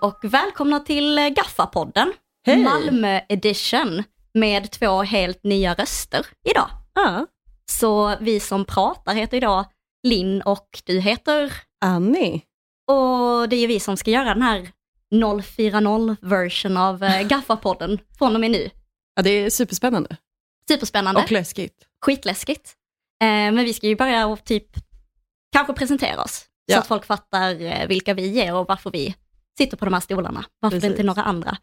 Och välkomna till Gaffa-podden, Hej. Malmö edition, med två helt nya röster idag. Ja. Så vi som pratar heter idag Linn och du heter, Annie. och det är vi som ska göra den här 040-version av eh, Gaffa-podden från och med nu. Ja, det är superspännande. Superspännande, Och läskigt. skitläskigt. Eh, men vi ska ju börja och typ kanske presentera oss, så Ja. att folk fattar eh, vilka vi är och varför vi sitter på de här stolarna, varför Precis. inte några andra.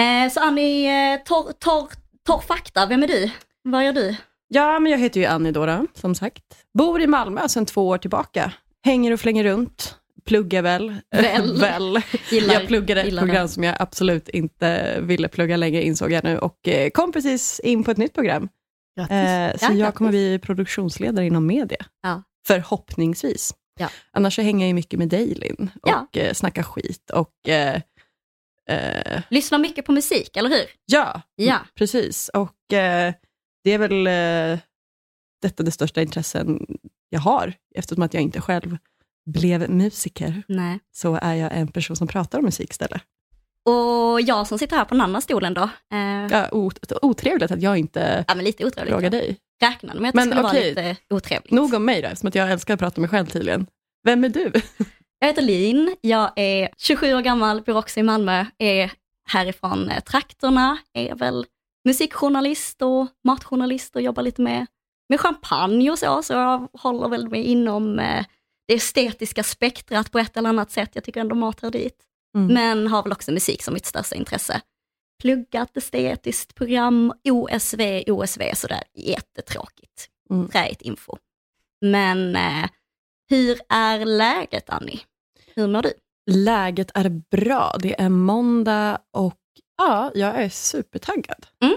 Eh, så Annie, eh, torr, torr, torr fakta, vem är du? Vad gör du? Ja, men jag heter ju Annie då, som sagt. Bor i Malmö sedan två år tillbaka. Hänger och flänger runt. Pluggar väl. Väl. väl. Gillar- jag pluggade ett program det. som jag absolut inte ville plugga längre, insåg jag nu. Och eh, kom precis in på ett nytt program. Eh, så Ja, jag kommer bli produktionsledare inom media. Ja. Förhoppningsvis. Ja. Annars så hänger jag ju mycket med dig, Linn. Och Ja. eh, snackar skit. Och eh, eh, Lyssnar mycket på musik, eller hur? Ja, Ja. precis. Och eh, det är väl eh, detta det största intressen jag har, eftersom att jag inte själv blev musiker, Nej. så är jag en person som pratar om musik istället. Och jag som sitter här på den andra stolen då, eh, ja. Ja, ot- otrevligt att jag inte men lite otrevligt. frågar ja. dig. Räknade med att Men det skulle okej. vara lite otrevligt. Nog om mig då, som att jag älskar att prata om mig själv tydligen. Vem är du? Jag heter Lin, jag är 27 år gammal, bor också i Malmö, är härifrån eh, trakterna, är väl musikjournalist och matjournalist och jobbar lite med, med champagne och så, så jag håller väl mig inom eh, det estetiska spektrat på ett eller annat sätt. Jag tycker ändå mat hör dit. Mm. Men har väl också musik som mitt största intresse. Pluggat estetiskt program, OSV, OSV, sådär jättetråkigt. Mm. Träigt info. Men eh, hur är läget Annie? Hur mår du? Läget är bra. Det är måndag och ja, jag är supertaggad. Mm.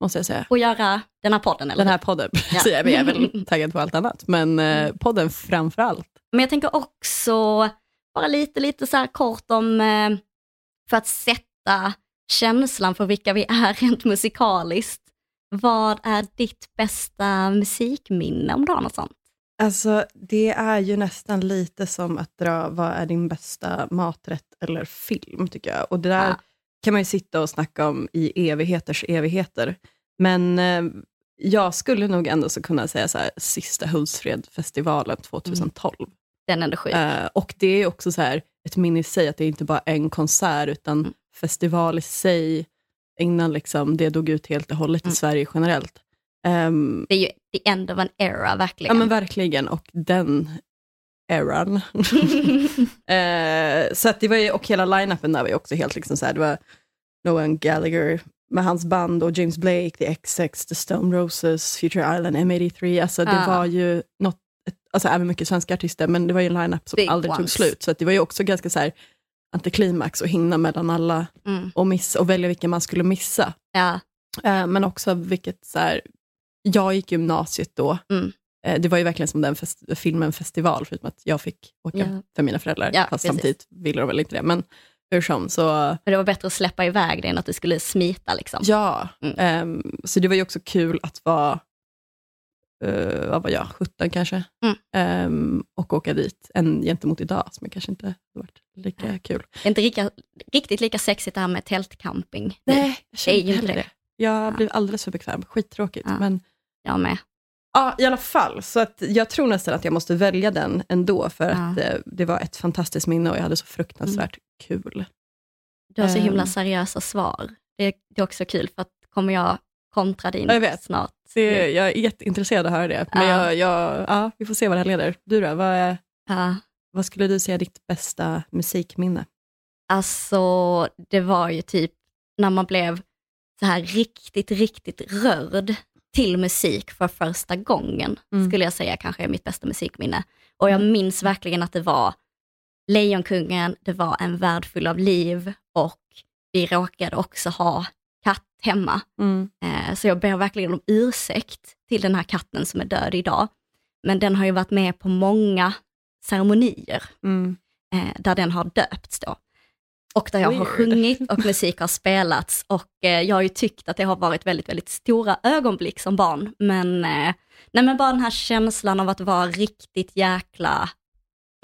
Måste jag säga. Att göra den här podden eller? Den här podden, Ja. jag är väl taggad på allt annat, men eh, podden framför allt. Men jag tänker också bara lite, lite så här kort om, eh, för att sätta känslan för vilka vi är rent musikaliskt. Vad är ditt bästa musikminne om dagen och sånt? Alltså, det är ju nästan lite som att dra, vad är din bästa maträtt eller film, tycker jag. Och det där Ja. kan man ju sitta och snacka om i evigheters evigheter. Men eh, jag skulle nog ändå så kunna säga så här, sista Hultsfredfestivalen 2012. Den sjuk. Eh, och det är också så här, ett minne i sig, att det är inte bara en konsert, utan Mm. festival i sig, innan liksom det dog ut helt och hållet Mm. i Sverige generellt. Ehm, Det är ju the end of an era Ja verkligen. men verkligen, och den eran. eh, så att det var ju, och hela line-upen där var ju också helt liksom så här, det var Noah Gallagher med hans band och James Blake, The XX, The Stone Roses, Future Island, M83, alltså det Ja. var ju något, alltså även mycket svenska artister, men det var ju en line-up som Big aldrig tog ones. slut, så det var ju också ganska så här antiklimax att hinna mellan alla mm. och, missa, och välja vilken man skulle missa. Ja, Eh, men också vilket så här, jag gick gymnasiet då. Mm. Eh, det var ju verkligen som den fest, filmen Festival, förutom att jag fick åka Ja. för mina föräldrar. Ja, fast precis. samtidigt ville de väl inte det. Men hur som, så men det var bättre att släppa iväg det än att du skulle smita liksom. ja. Mm. ehm, så det var ju också kul att vara, uh, vad var jag, 17 kanske? Mm. Ehm, och åka dit, än gentemot idag, som kanske inte varit lika kul. Det är inte lika, riktigt lika sexigt det här med tältcamping. Nej, jag ju inte heller det. Jag Ja. blev alldeles för bekväm, skittråkigt. Ja. Men Jag med. Ja, i alla fall. Så att jag tror nästan att jag måste välja den ändå, för Ja. att eh, det var ett fantastiskt minne och jag hade så fruktansvärt kul. Du har så himla Ehm. seriösa svar. Det, det är också kul för att kommer jag kontra din Jag vet. snart. Det, jag är jätteintresserad av att höra det, men Ja. jag, jag, ja, vi får se vad det här leder. Du då, vad, Ja, vad skulle du säga är ditt bästa musikminne? alltså det var ju typ när man blev så här riktigt, riktigt rörd till musik för första gången, Mm. skulle jag säga kanske är mitt bästa musikminne. Och jag minns verkligen att det var Lejonkungen, det var En värld full av liv och vi råkade också ha katt hemma. Mm. Eh, Så jag ber verkligen om ursäkt till den här katten som är död idag. Men den har ju varit med på många ceremonier Mm. eh, där den har döpts då. Och där jag har Weird. sjungit och musik har spelats och eh, jag har ju tyckt att det har varit väldigt, väldigt stora ögonblick som barn. Men, nej men bara den här känslan av att vara riktigt jäkla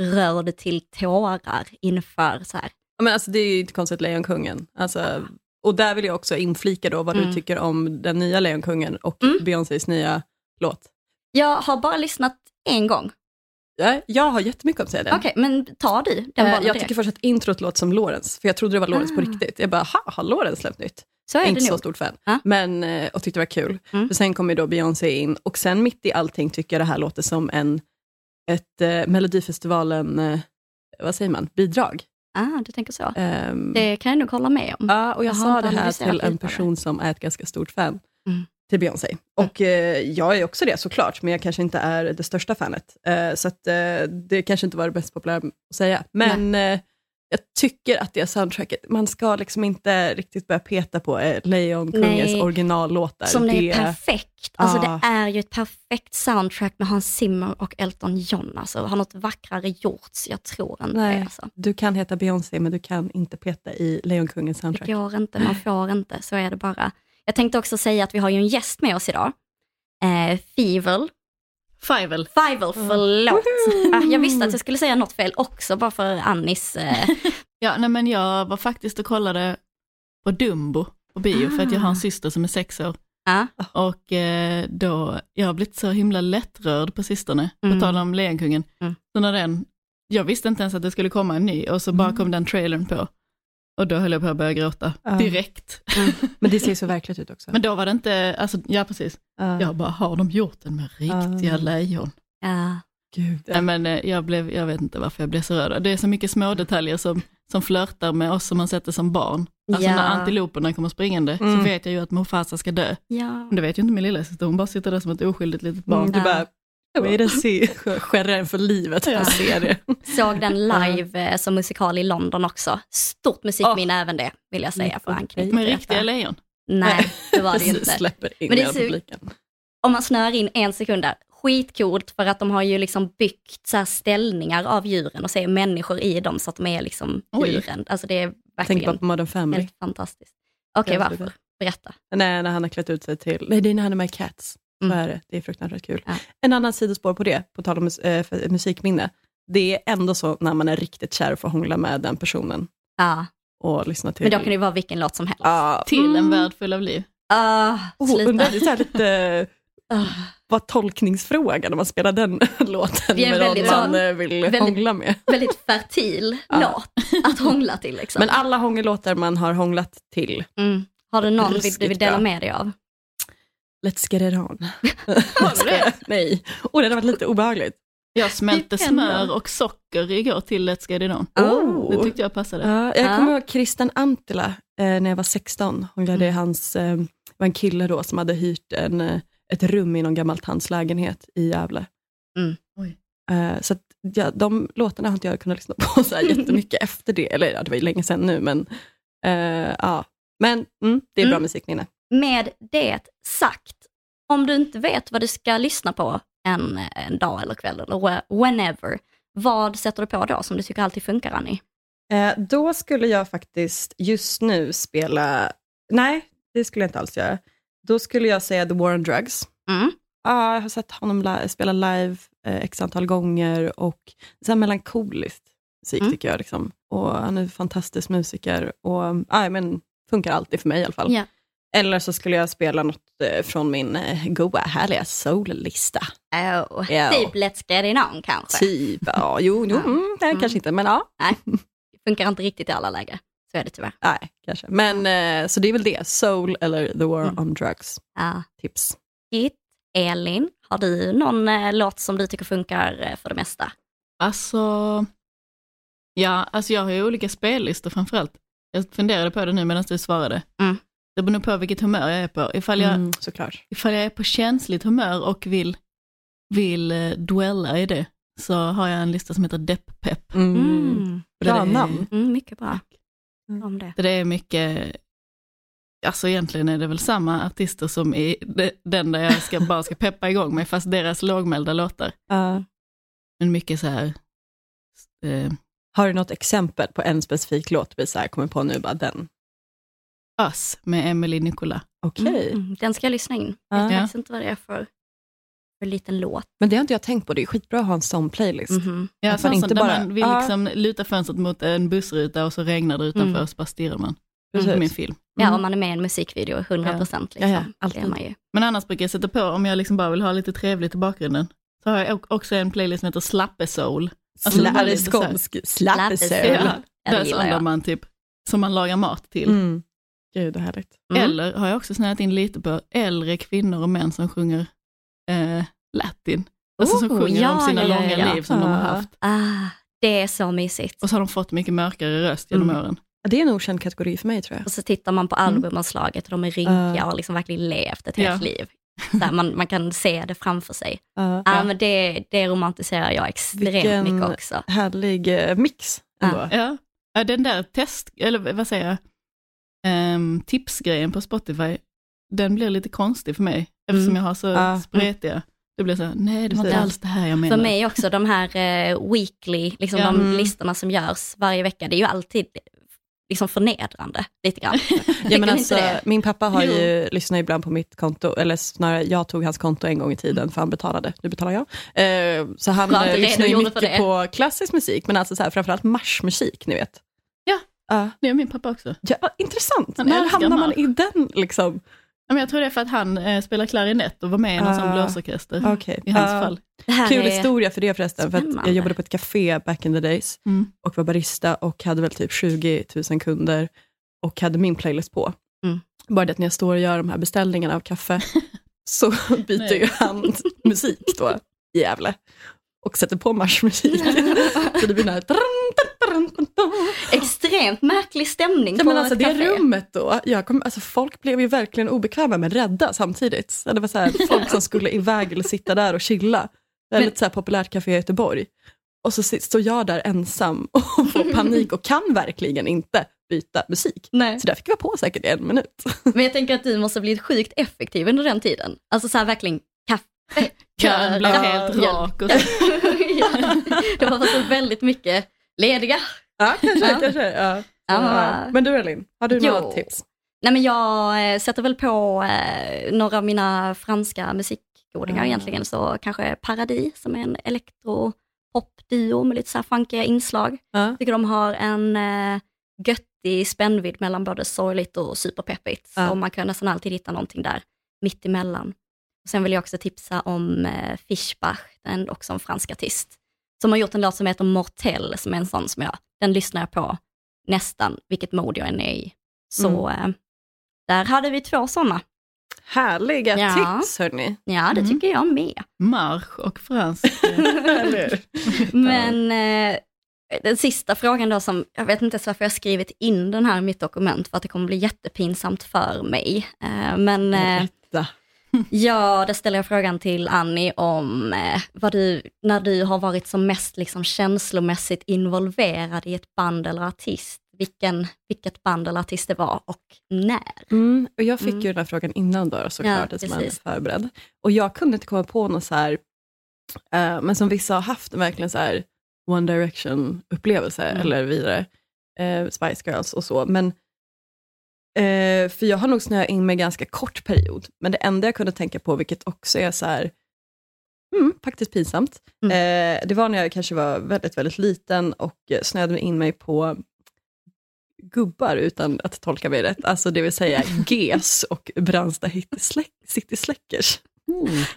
rörd till tårar inför så här, Men alltså, det är ju inte konstigt Lejonkungen. Alltså, och där vill jag också inflika då vad Mm. du tycker om den nya Lejonkungen och Mm. Beyoncés nya låt. Jag har bara lyssnat en gång. Ja, jag har jättemycket att säga den. Okej, men ta du den Eh, jag direkt. tycker först att introt låter som Lawrence, för jag trodde det var på Ah. riktigt. Jag bara, ha, har Lawrence släppt nytt? Så är inte så stort fan. Ja. Men, eh, och tyckte det var kul. Mm. För sen kommer då Beyoncé in och sen mitt i allting tycker jag det här låter som en, ett eh, Melodifestivalen, eh, vad säger man, bidrag. Ah, du tänker så. Ehm, Det kan jag nog hålla med om. Ja, och jag, sa det här till en person som är ett ganska stort fan Mm. till Beyoncé. Och eh, jag är också det såklart, men jag kanske inte är det största fanet. Eh, så att, eh, det kanske inte var det bäst populära att säga. Men eh, jag tycker att det soundtracket, man ska liksom inte riktigt börja peta på eh, Lejonkungens Nej. originallåtar. Som det är perfekt. Alltså Ah. det är ju ett perfekt soundtrack med Hans Zimmer och Elton John. Alltså har något vackrare gjorts? Jag tror inte Nej. det. Alltså. Du kan heta Beyoncé, men du kan inte peta i Lejonkungens Det soundtrack. går inte, man får inte. Så är det bara. Jag tänkte också säga att vi har ju en gäst med oss idag. Eh, Fivel. Fivel. Fivel, förlåt. Woho! Ah, jag visste att jag skulle säga något fel också, bara för Annis. Eh, Ja, nej men jag var faktiskt och kollade på Dumbo på bio för att jag har en syster som är sex år. ja. Och eh, då, jag har blivit så himla lättrörd på sistone, Mm. på tal om Lejonkungen. Mm. Så när den, jag visste inte ens att det skulle komma en ny och så bara Mm. kom den trailern på. Och då höll jag på att börja gråta Ja. direkt. Men det ser så verkligt ut också. Men då var det inte, alltså ja precis, Ja. jag bara har de gjort den med riktiga Ja. lejon? ja. Gud. Nej men eh, jag blev, jag vet inte varför jag blev så rörd. Det är så mycket små detaljer som, som flörtar med oss som man sätter som barn. Alltså Ja. när antiloperna kommer springande Mm. så vet jag ju att Mufasa ska dö. ja. Men det vet ju inte min lilla syster, hon bara sitter där som ett oskyldigt litet barn. Mm, du Ja. bara, wait and see, skärrar den för livet. Ja. Jag ser det. Såg den live eh, som musikal i London också. Stort musikminne även det, vill jag säga för att anknyta Med riktiga lejon. Nej, det var det ju inte. Släpper in Men det är. Om man snör in en sekund där, skitcoolt för att de har ju liksom byggt så här ställningar av djuren och ser människor i dem så att de är liksom Oj. djuren. Alltså det är verkligen bara på Modern Family. helt fantastiskt. Okej, Jag varför? Berätta. Nej, när han har klätt ut sig till, nej det är när han är med Cats. Mm. är det. Det är fruktansvärt kul. Ja. En annan sidospår på det, på tal om mus- för- musikminne. Det är ändå så när man är riktigt kär och får hångla med den personen Ja, och lyssna till... men då kan det ju vara vilken låt som helst. Ja. Till en Mm. värld full av liv. Ah, Oh, sluta. undrar, det är lite, Ah. vad tolkningsfråga när man spelar den låten Det är med väldigt någon man eh, vill väldigt- hångla med. Väldigt fertil låt att hångla till. Liksom. Men alla hångellåtar man har hånglat till, mm. Har du någon vill, du vill dela med dig av? Let's get it on. Har du det? Nej, och det hade varit lite obehagligt. Jag smälte smör och socker igår till Let's Get It On. Oh. Det tyckte jag passade. Ja, jag Ja. kommer ihåg Christian Antila eh, när jag var 16. Hon hade Mm. hans, eh, var en kille då som hade hyrt en, eh, ett rum i någon gammal tants lägenhet i Gävle. Mm. Oj. Eh, så att, ja, de låtarna har inte jag kunnat lyssna på så här jättemycket efter det. Eller ja, det var ju länge sedan nu, men eh, ja. Men mm, det är bra Mm. musikminne. Med det sagt, om du inte vet vad du ska lyssna på en, en dag eller kväll eller whe- whenever, vad sätter du på då som du tycker alltid funkar Annie? Eh, då skulle jag faktiskt just nu spela, nej det skulle jag inte alls göra. Då skulle jag säga The War on Drugs. Mm. Ja, jag har sett honom li- spela live eh, x antal gånger och så här melankoliskt musik Mm. tycker jag. Liksom. Och han är en fantastisk musiker och ja, men, funkar alltid för mig i alla fall. Ja. Eller så skulle jag spela något eh, från min eh, goa, härliga soul-lista. Oh, Ja. Typ Let's Get It On kanske. Typ, ja, jo, jo mm, nej, Mm. kanske inte, men ja. Funkar inte riktigt i alla läger. Så är det tyvärr. Nej, kanske. Men eh, så det är väl det, soul eller The War Mm. on Drugs. Ja. Tips. Hit. Elin, har du någon eh, låt som du tycker funkar för det mesta? Alltså, ja, alltså jag har ju olika spellistor framförallt. Jag funderade på det nu medan du svarade. Mm. Det beror på vilket humör jag är på. Ifall jag, Mm, såklart. ifall jag är på känsligt humör och vill, vill eh, dwella i det, så har jag en lista som heter Depp-pepp. Mm. Mm. Bra namn. Mm, mycket bra. Mm. Om det. Det är mycket, alltså egentligen är det väl samma artister som i de- den där jag ska, bara ska peppa igång mig, fast deras lågmälda låtar. Ja. Men mycket så här, eh, Har du något exempel på en specifik låt vi så här kommer på nu, bara den? Us med Emily Nicola. Okej. Mm, den ska jag lyssna in. Ja. Jag vet Ja. faktiskt inte vad det är för, en liten låt. Men det har inte jag tänkt på, det är skitbra att ha en sån playlist. Mhm. Ja, Att man inte bara- man vill Ja. liksom luta fönstret mot en bussruta och så regnar det utanför Mm. och så bara stirrar man. Precis. Min film. Ja, Mm. om man är med i en musikvideo, 100 procent. Ja, Liksom. ja. Det är man ju. Men annars brukar jag sätta på, om jag liksom bara vill ha lite trevligt i bakgrunden, så har jag också en playlist som heter Slappe Soul. Alltså, Sla- skånsk slappesöl. Ja. Ja, Ja, det där jag. man typ, som man lagar mat till. Mm. Gud, vad härligt. Mm. Eller har jag också snöat in lite på äldre kvinnor och män som sjunger eh, latin. Alltså som Oh, sjunger om ja, sina ja, långa ja. liv som de har haft. Ah, det är så mysigt. Och så har de fått mycket mörkare röst genom Mm. åren. Det är en okänd kategori för mig tror jag. Och så tittar man på albumomslaget och de är rynkiga och har liksom verkligen levt ett helt Ja. liv. Så här, man, man kan se det framför sig. Ja. Ja, men det, det romantiserar jag extremt Vilken- mycket också. Härlig eh, mix ändå. Ja. ja, den där test, eller vad säger jag, Ehm, tipsgrejen på Spotify, den blir lite konstig för mig, eftersom Mm. jag har så Ja. spretiga. Det blir så här, nej det var inte alls det här jag menade. För mig också, de här eh, weekly, liksom Ja. de Mm. listorna som görs varje vecka, det är ju alltid liksom förnedrande lite grann. Ja, men alltså, min pappa har Jo. ju, lyssnar ibland på mitt konto, eller snarare jag tog hans konto en gång i tiden för han betalade, nu betalar jag. Eh, så han Bra eh, lyssnar ju mycket på klassisk musik, men alltså så här, framförallt marschmusik, ni vet. Det är min pappa också. Ja, intressant, Han när hamnar man i den liksom? Ja, men jag tror det är för att han eh, spelar klarinett och var med i någon sån Ah. blåsorkester. Okej. I hans Ja. fall. Kul är, historia för det förresten, för att jag Spännande. jobbade på ett café back in the days Mm. och var barista och hade väl typ 20 000 kunder och hade min playlist på. Mm. Bara det att när jag står och gör de här beställningarna av kaffe så byter ju han musik då i Gävle och sätter på marschmusik. så det blir den här... extremt märklig stämning Ja, på men alltså, ett det café. rummet då, jag kom, alltså, folk blev ju verkligen obekväma men rädda samtidigt. Det var så här, folk som skulle iväg eller sitta där och chilla. Väldigt så här, populärt café i Göteborg. Och så står jag där ensam och får panik och kan verkligen inte byta musik. Nej. Så där fick vara på säkert en minut. Men jag tänker att du måste ha blivit sjukt effektiv under den tiden. Alltså så här verkligen kaffe, Kören blev helt rak. Och så. ja, det var så väldigt mycket lediga. Ja, kanske. Ja. kanske ja. Ja, men du Elin, har du Jo. några tips? Nej men jag eh, sätter väl på eh, några av mina franska musikgodingar Ah. egentligen, så kanske Paradis som är en elektro-pop-duo med lite så här funkiga inslag. Ja. tycker de har en eh, göttig spännvidd mellan både sorgligt och superpeppigt. Ja. Så man kan nästan alltid hitta någonting där mitt emellan. Och sen vill jag också tipsa om eh, Fischbach, en också en fransk artist, som har gjort en låt som heter Mortel, som är en sån som jag, den lyssnar jag på nästan vilket mod jag än är i. Så eh, där hade vi två sådana. Härliga Ja. tips hörni. Ja, det Mm. tycker jag med. Marsch och fransk. Men eh, den sista frågan då som, jag vet inte ens varför jag skrivit in den här i mitt dokument, för att det kommer bli jättepinsamt för mig. Eh, men eh. ja, där ställer jag frågan till Annie om eh, vad du, när du har varit som mest liksom, känslomässigt involverad i ett band eller artist, vilken, vilket band eller artist det var och när. Mm, och jag fick Mm. ju den här frågan innan då såklart, Ja, som man är förberedd. Och jag kunde inte komma på något så här, eh, men som vissa har haft, verkligen så här One Direction-upplevelse Mm. eller vidare, eh, Spice Girls och så. Men, eh, för jag har nog snöat in mig ganska kort period, men det enda jag kunde tänka på, vilket också är så här, mm, faktiskt pinsamt, Mm. eh, det var när jag kanske var väldigt, väldigt liten och snöade in mig på gubbar utan att tolka mig rätt, alltså det vill säga GES och Brandsta City- Släckers.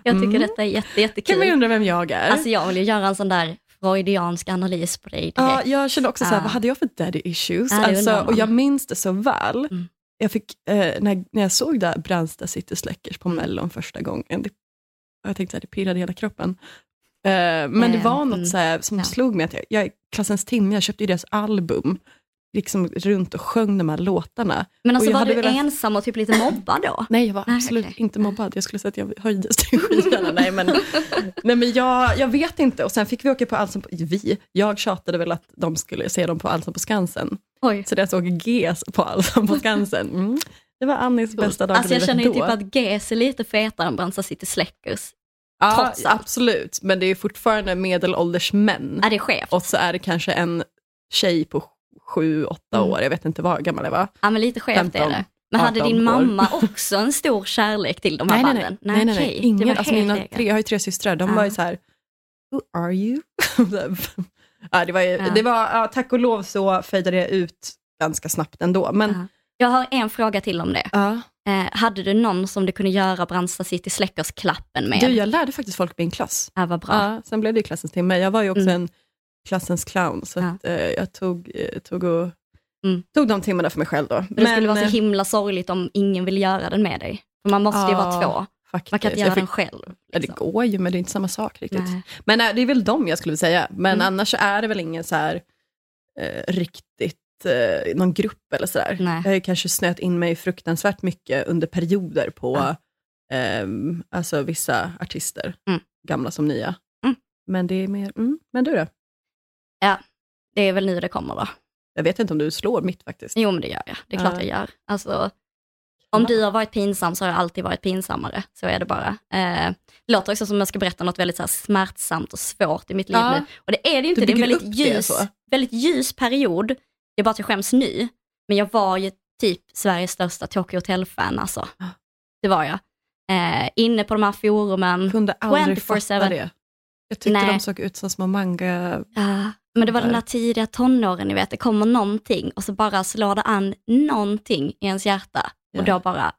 Jag tycker Mm. detta är jätte, Kan man jättekul. undra vem jag är? Alltså jag vill ju göra en sån där freudiansk analys på dig direkt. ja, jag känner också så här, Ja. vad hade jag för daddy issues? Ja, alltså, och jag minns det så väl. Mm. Jag fick, eh, när, när jag såg där Brandsta City Släckers på Mm. Mellon första gången, det, jag tänkte att det pirrade i hela kroppen. Eh, men det Eh, var något mm. så här, som Ja. slog mig, att jag, jag klassens timme, jag köpte ju deras album, liksom runt och sjöng de här låtarna. Men alltså var du velat- ensam och typ lite mobbad då? Nej, jag var Nej, absolut okej. inte mobbad. Jag skulle säga att jag höjdes till skyarna. nej, men, nej, men jag, jag vet inte. Och sen fick vi åka på Allsång på... Vi? Jag tjatade väl att de skulle se dem på Allsång på Skansen. Oj. Så jag såg GES på Allsång på Skansen. Mm. Det var Annis bästa dag Alltså i jag känner ju då. typ att GES är lite fetare än Brandsta City Släckers. ja, trots allt. absolut. Men det är fortfarande medelålders män. Är det skevt? Och så är det kanske en tjej på sju, åtta Mm. år. Jag vet inte vad gammal jag var. Ja men lite skevt är 15. det. Men hade 18 din år. mamma också en stor kärlek till de här Nej, nej, nej. banden? nej, nej, nej. okej. Det Ingen, alltså mina tre, jag har ju tre systrar, de Ja. var ju så här, who are you? ja, det var, ju, det var ja, tack och lov så fejdade jag ut ganska snabbt ändå. Men, Ja. Jag har en fråga till om det. ja. Eh, hade du någon som du kunde göra Brandsta City Släckersklappen med? Du, jag lärde faktiskt folk i min klass. Ja, vad bra. Ja, sen blev det klassens timme. Jag var ju också Mm. en klassens clown, så Ja. att, eh, jag tog, eh, tog, och, Mm. tog de timmarna för mig själv då. Men det skulle vara så eh, himla sorgligt om ingen vill göra den med dig. För man måste ju vara två. Faktiskt. Man kan inte göra fick- den själv. Ja, det liksom. går ju, men det är inte samma sak riktigt. Nej. Men äh, det är väl dem jag skulle säga. Men Mm. annars är det väl ingen så här eh, riktigt, eh, någon grupp eller sådär. Jag har kanske snöat in mig fruktansvärt mycket under perioder på Ja. ehm, alltså vissa artister, Mm. gamla som nya. Mm. Men det är mer, mm. men du då? Det är väl nu det kommer då. Jag vet inte om du slår mitt faktiskt. Jo men det gör jag. Det är klart Ja. jag gör. Alltså, om du har varit pinsam så har jag alltid varit pinsammare. Så är det bara. Eh, det låter också som jag ska berätta något väldigt så här, smärtsamt och svårt i mitt liv Ja. nu. Och det är det ju inte. Det är en väldigt ljus, väldigt ljus period. Det är bara att jag skäms nu. Men jag var ju typ Sveriges största Tokyo Hotel-fan alltså. Ja. Det var jag. Eh, inne på de här forumen. Kunde aldrig 24/7. fatta det. Jag tyckte Nej. de såg ut som små manga... Ja, men det var den där tidiga tonåren, ni vet, det kommer någonting och så bara slår det an någonting i ens hjärta och Ja. då bara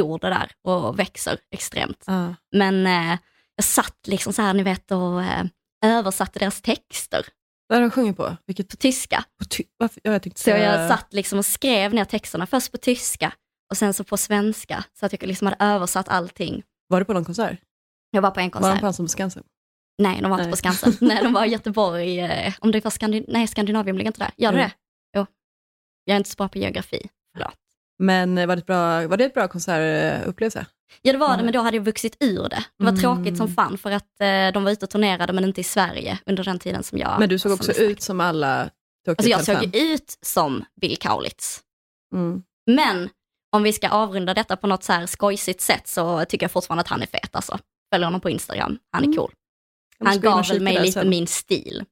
bor det där och växer extremt. Ja. Men eh, jag satt liksom så här, ni vet, och eh, översatte deras texter Vad har de sjungit på? Vilket, på tyska. på ty- varför, ja, jag tänkte Så jag satt liksom och skrev ner texterna, först på tyska och sen så på svenska, så att jag liksom hade översatt allting. Var du på någon konsert? Jag var på en Var konsert. de på på Skansen? Nej, de var inte Nej. på Skansen. Nej, de var i Göteborg. Eh, om det var Skandin- Nej, Skandinavium ligger inte där. Gör det Jo. det? Jo. Jag är inte så bra på geografi. Förlåt. Men eh, var det, ett bra, var det ett bra konsertupplevelse? Ja, det var det, Mm. men då hade jag vuxit ur det. Det var Mm. tråkigt som fan för att eh, de var ute och turnerade, men inte i Sverige under den tiden som jag... Men du såg också sagt. ut som alla Alltså jag såg ju ut som Bill Kaulitz. Mm. Men om vi ska avrunda detta på något så här skojsigt sätt så tycker jag fortfarande att han är fet alltså. Följer honom på Instagram, han är Mm. cool. Han gav väl mig lite sen. min stil.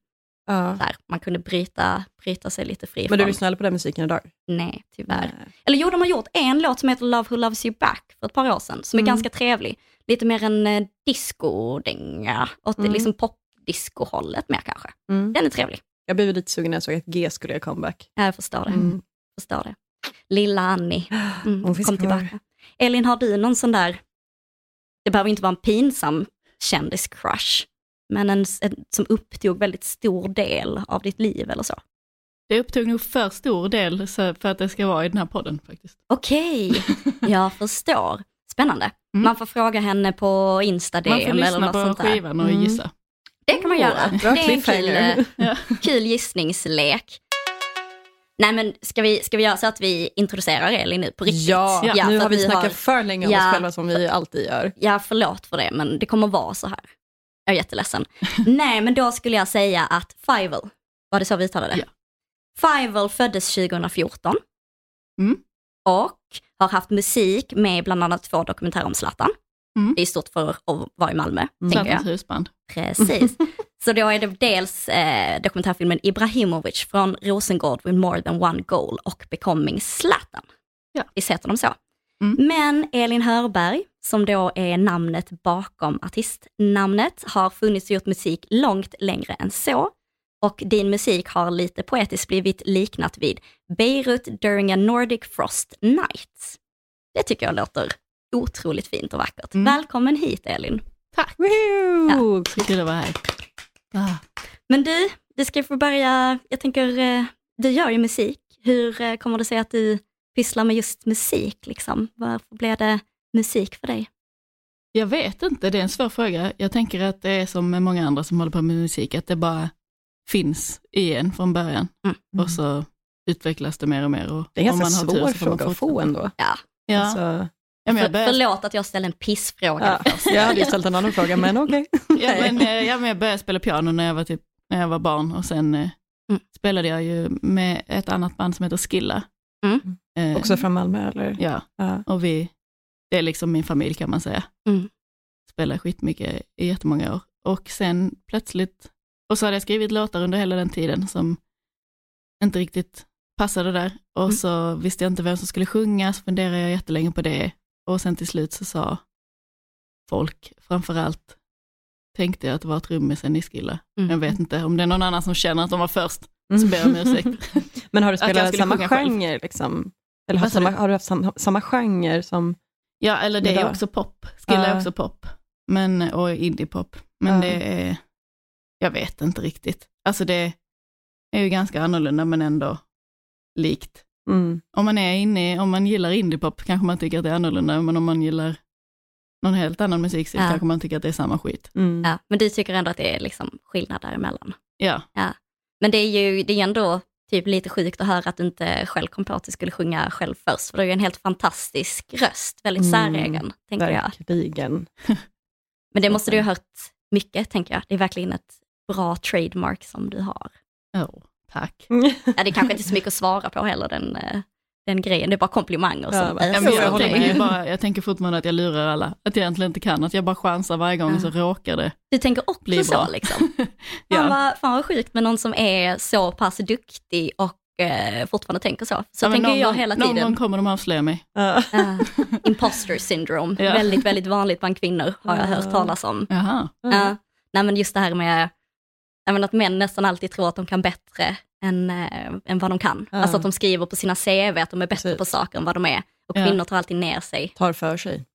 Ja. Där. Man kunde bryta, bryta sig lite fri Men du lyssnar aldrig på den musiken idag? Nej, tyvärr. Nej. Eller jo, de har gjort en låt som heter Love Who Loves You Back för ett par år sedan, som är Mm. ganska trevlig. Lite mer en eh, disco-dänga, åt Mm. liksom pop-disco-hållet mer kanske. Mm. Den är trevlig. Jag blev lite sugen när jag såg att G skulle göra comeback. Ja, Jag förstår det. Mm. Förstår det. Lilla Annie mm, kom kvar. tillbaka. Elin, har du någon sån där, det behöver inte vara en pinsam kändis-crush, men en, en som upptog väldigt stor del av ditt liv eller så? Det upptog nog för stor del så- för att det ska vara i den här podden faktiskt. Okej, jag förstår. Spännande. Mm. Man får fråga henne på Insta-DM Man får eller lyssna något på sånt där. skivan och Mm. gissa. Det kan man göra. Bra det är en kul, eh, kul gissningslek. Nej men ska vi, ska vi göra så att vi introducerar Elin nu på riktigt? Ja, Ja, nu har vi snackat har- för länge om Ja. oss själva som vi alltid gör. Ja, förlåt för det, men det kommer vara så här. Jag är jätteledsen. Nej, men då skulle jag säga att Fivel, var det så vi uttalade det? Ja. Fivel föddes 2014 Mm. och har haft musik med bland annat två dokumentärer om Zlatan. Mm. Det är stort för att vara i Malmö, Mm. Zlatans husband. Precis. Så då är det dels eh, dokumentärfilmen Ibrahimovic från Rosengård with more than one goal och Becoming Zlatan. Ja. Visst heter de så? Mm. Men Elin Hörberg, som då är namnet bakom artistnamnet, har funnits och gjort musik långt längre än så. Och din musik har lite poetiskt blivit liknat vid Beirut during a Nordic Frost Night. Det tycker jag låter otroligt fint och vackert. Mm. Välkommen hit Elin. Tack, Woohoo! kul att vara här. Ah. Men du, du ska få börja, jag tänker, eh, du gör ju musik. Hur eh, kommer det sig att du pysslar med just musik? Liksom? Varför blev det musik för dig? Jag vet inte, det är en svår fråga. Jag tänker att det är som med många andra som håller på med musik, att det bara finns i en från början. Mm. Och så utvecklas det mer och mer. Och Det är en om ganska man har tur svår så får man fråga att få ändå. Ja, Ja, Alltså, ja, men jag, för, började, förlåt att jag ställde en pissfråga ja, först. jag hade ju ställt en annan fråga, men okej. ja, men, eh, ja, men jag började spela piano när jag var, typ, när jag var barn och sen eh, Mm. spelade jag ju med ett annat band som heter Skilla. Mm. Eh, Också från Malmö, eller? Ja, Ja. och vi, det är liksom min familj kan man säga. Mm. Spelar skitmycket i jättemånga år. Och sen plötsligt, och så hade jag skrivit låtar under hela den tiden som inte riktigt passade där. Och Mm. så visste jag inte vem som skulle sjunga, så funderade jag jättelänge på det. Och sen till slut så sa folk, framförallt tänkte jag att det var trummisen i Skilla. Mm. Jag vet inte om det är någon annan som känner att de var först, så Mm. ber jag om ursäkt. Men har du spelat samma genre? Liksom? Eller har, samma, du? har du haft samma, samma genre som... Ja, eller det är Idag. också pop. Skilla är Ja. också pop. Men, och indiepop. Men Ja. det är, jag vet inte riktigt. Alltså det är ju ganska annorlunda men ändå likt. Mm. Om man är inne, om man gillar indiepop kanske man tycker att det är annorlunda, men om man gillar någon helt annan musikstil Ja. kanske man tycker att det är samma skit. Mm. Ja, men du tycker ändå att det är liksom skillnad däremellan. Ja, Men det är ju det är ändå typ lite sjukt att höra att du inte själv kom på att du skulle sjunga själv först, för du har ju en helt fantastisk röst, väldigt Mm, säregen, tänker jag. Verkligen. Men det måste du ha hört mycket, tänker jag. Det är verkligen ett bra trademark som du har. oh, tack. Ja, det är kanske inte så mycket att svara på heller, den, eh, den grejen. Det är bara komplimanger Ja, som men- Ja, men jag jag, med. bara, jag tänker fortfarande att jag lurar alla, att jag egentligen inte kan, att jag bara chansar varje gång Ja. så råkar det. Du tänker också Blir bra. så liksom. Fan, Ja. vad, fan vad sjukt med någon som är så pass duktig och eh, fortfarande tänker så. Så Ja, men tänker någon jag hela Någon tiden. gång kommer de avslöja mig. Ah, imposter syndrome, Ja. väldigt, väldigt vanligt bland kvinnor har jag hört talas om. Jaha. Ja. Nej men just det här med att män nästan alltid tror att de kan bättre än, äh, än vad de kan. Ja. Alltså att de skriver på sina CV att de är bättre Precis. på saker än vad de är. Och Ja. kvinnor tar alltid ner sig. Tar för sig.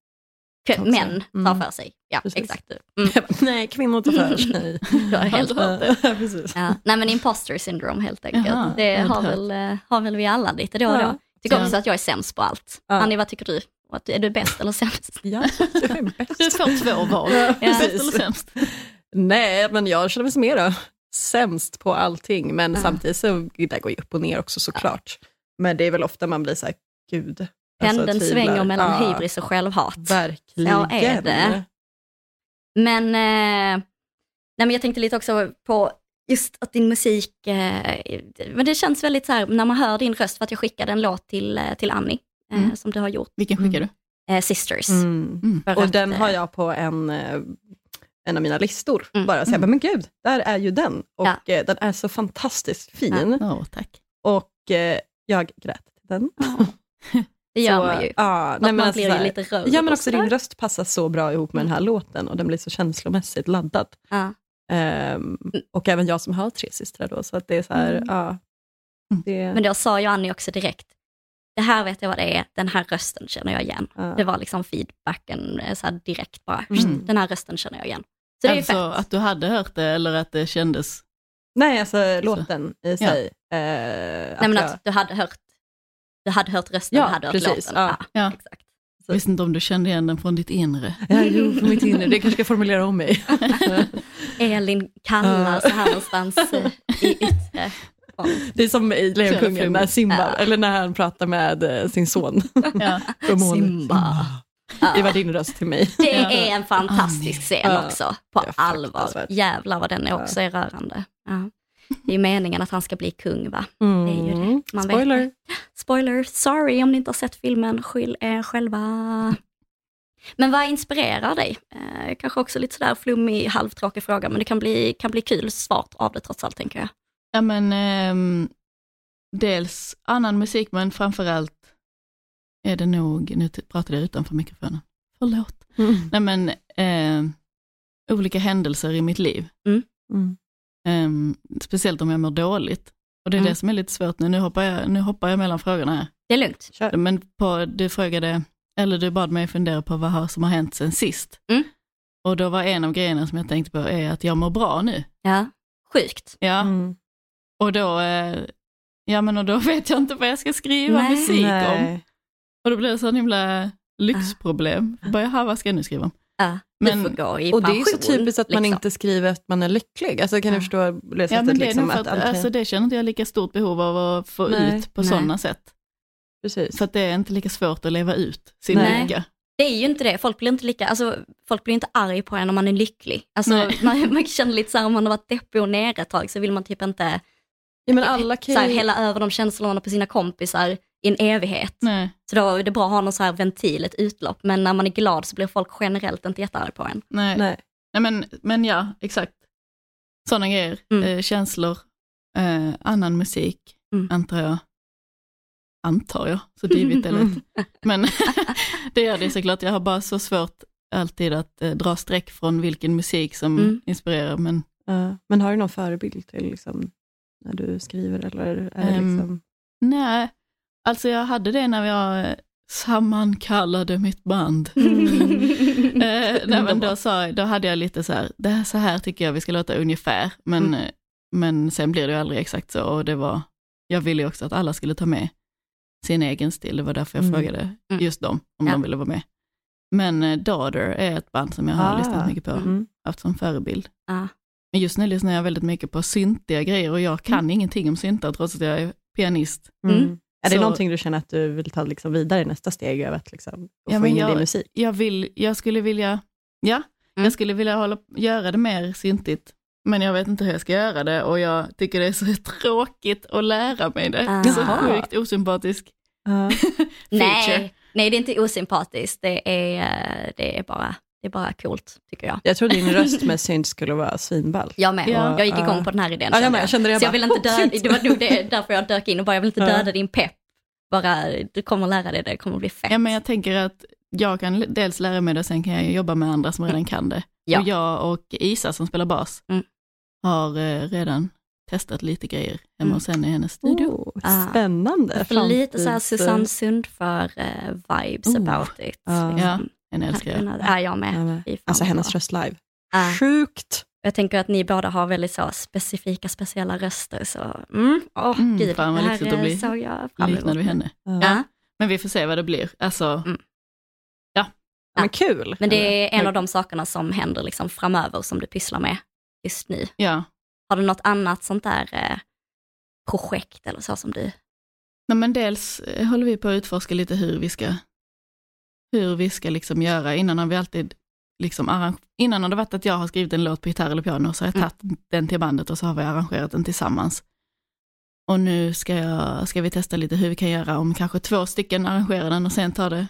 Män tar Mm. för sig. Ja, Precis. exakt. Mm. Nej, kvinnor tar för sig. Du har helt rätt. Ja, precis. Ja. Nej men imposter syndrome helt enkelt. Jaha, det jag har väl, eh, har väl vi alla lite då och Ja. då. Tycker Ja. också att jag är sämst på allt. Ja. Annie, vad tycker du? Att- Är du bäst eller sämst? Ja, du är bäst. Du får två val, Ja, bäst eller sämst. Nej, men jag känner mig som mer sämst på allting, men Ja. samtidigt så det går ju upp och ner också såklart. Men det är väl ofta man blir så här, gud. alltså, Pendeln tvivlar. svänger mellan Ja, hybris och självhat. Verkligen. Så är det. Men, eh, nej, men jag tänkte lite också på just att din musik, eh, men det känns väldigt så här när man hör din röst, för att jag skickade en låt till, eh, till Annie, eh, Mm. som du har gjort, Vilken skickar du? eh, Sisters. Mm. Mm. Och att, den eh, har jag på en, eh, en av mina listor. Mm. Bara jag Mm. men gud, där är ju den. Och Ja. eh, den är så fantastiskt fin. Åh, tack. Och eh, jag grät till den. Det gör så, man ju. Ja, Att nej, man alltså, blir ju lite rörd. Ja, men också din röst passar så bra ihop med den här låten och den blir så känslomässigt laddad. Ja. Ehm, och även jag som har tre systrar då, så att det är så här, Mm. ja. Mm. Det, Men då sa ju Annie också direkt, det här vet jag vad det är, den här rösten känner jag igen. ja. Det var liksom feedbacken eh, så här direkt bara, Mm. den här rösten känner jag igen. Så det är ju Alltså fett. att du hade hört det eller att det kändes... Nej, alltså låten i Ja. sig. eh, Nej men jag- att du hade hört, du hade hört rösten, Ja, du hade hört precis, låten. ja. Ja. Exakt. Jag visste inte om du kände igen den från ditt inre. Ja, jo, för mitt inre. Det kanske ska formulera om mig. Elin kallar Ja. så här någonstans eh, i yttre. Det är som i Lejonkungen när Simba, Ja. eller när han pratar med eh, sin son. Ja. Från månen. Simba. Det var din röst till mig. Det är en fantastisk scen Ja. också, på allvar. Jävlar vad den är också är rörande. Det är meningen att han ska bli kung va? Mm. Det är ju det. Man vet Spoiler. det. Spoiler, sorry om ni inte har sett filmen, skyll er själva. Men vad inspirerar dig? Eh, kanske också lite sådär flummig, halvtråkig fråga, men det kan bli, kan bli kul svart av det trots allt tänker jag. Ja men ehm, dels annan musik men framförallt är det nog, nu pratade jag utanför mikrofonen, förlåt. Mm. Nej men ehm, olika händelser i mitt liv. Mm. Ehm, speciellt om jag mår dåligt. Och det är Mm. det som är lite svårt nu, nu hoppar jag, nu hoppar jag mellan frågorna här. Det är lugnt. Kör. Men på, du frågade, eller du bad mig fundera på vad har, som har hänt sen sist. Mm. Och då var en av grejerna som jag tänkte på är att jag mår bra nu. Ja, sjukt. Ja, Mm. och då, eh, ja men och då vet jag inte vad jag ska skriva Nej. musik om. Och då blir det sån himla lyxproblem. Bara, jaha, vad ska jag nu skriva om? Ja, Men- du får gå i Och det är ju så pension, typiskt att man liksom. inte skriver att man är lycklig. Alltså kan du förstå det Ja men det är liksom att att, alltså det känner inte jag lika stort behov av att få Nej. ut på Nej. sådana sätt. Precis. För att det är inte lika svårt att leva ut sin Nej. lycka. Det är ju inte det, folk blir inte lika, alltså folk blir inte arg på en om man är lycklig. Alltså man, man känner lite så här om man har varit deppig och nere ett tag så vill man typ inte Ja, men alla kan så här, ju... hälla över de känslorna på sina kompisar i en evighet. Nej, Så då är det bra att ha någon så här ventil, ett utlopp. Men när man är glad så blir folk generellt inte jättearga på en. nej. nej. Nej. men, men ja, exakt. Sådana grejer. Mm. Eh, känslor, eh, annan musik, Mm. antar jag. antar jag. Så divigt är lätt. Men det gör det såklart. Jag har bara så svårt alltid att eh, dra streck från vilken musik som Mm. inspirerar. Men Ja. men har du någon förebild till liksom, när du skriver? Eller är det Ehm, liksom... nej, alltså jag hade det när jag sammankallade mitt band. Eh, nej, men då, sa, då hade jag lite så här, det här, så här tycker jag vi ska låta ungefär, men, Mm. eh, men sen blir det ju aldrig exakt så och det var, jag ville ju också att alla skulle ta med sin egen stil, det var därför jag Mm. frågade Mm. just dem, om Ja. de ville vara med. Men eh, Daughter är ett band som jag har Ah, lyssnat mycket på, Mm. haft som förebild. Ja. Men just nu lyssnar jag väldigt mycket på syntiga grejer och jag kan ingenting om syntar trots att jag är pianist. Mm. Är det Så- någonting du känner att du vill ta liksom vidare nästa steg över att liksom, och Ja, få in i jag- din musik? Jag, vill, jag skulle vilja, ja, Mm. jag skulle vilja hålla, göra det mer syntigt. Men jag vet inte hur jag ska göra det och jag tycker det är så tråkigt att lära mig det. Ah. Så sjukt osympatisk Ja. feature. Nej, nej, det är inte osympatiskt. Det är, eh, det är, bara, det är bara coolt, tycker jag. Jag trodde din röst med synt skulle vara svinball. Jag med. Ja. Jag gick igång på den här idén. Ja, jag kände med. Jag kände det. Jag Så jag bara, vill inte oh, döda, synt. det var nog det, därför jag dök in och bara, jag vill inte Ja. döda din pepp. Bara, du kommer lära dig det, det kommer bli fett. Ja men jag tänker att jag kan dels lära mig det sen kan jag jobba med andra som redan kan det. Ja. Och jag och Isa som spelar bas Mm. har eh, redan testat lite grejer hemma Mm. hos henne i hennes studio. Oh, Ah. spännande. För lite så här Susanne Sundför-vibes Oh. about it. Ja. liksom. Ja, en älskar jag. Ja, jag med. Ja, Fy fan Alltså hennes bra. röst live. Ja. Sjukt! Jag tänker att ni båda har väldigt så specifika, speciella röster. Så, mm, åh Mm, gud, fan vad det här att bli såg jag fram Liknad vid henne. Ja. Men vi får se vad det blir. Alltså, Ja, men kul! Men det är en av de sakerna som händer liksom framöver som du pysslar med just nu. ja. Har du något annat sånt där eh, projekt eller så som du... Nej, men dels eh, håller vi på att utforska lite hur vi ska, hur vi ska liksom göra. Innan har vi alltid, liksom arrange- innan har det varit att jag har skrivit en låt på gitarr eller piano, så har jag Mm. tagit den till bandet och så har vi arrangerat den tillsammans. Och nu ska, jag, ska vi testa lite hur vi kan göra, om kanske två stycken arrangerar den och sen tar det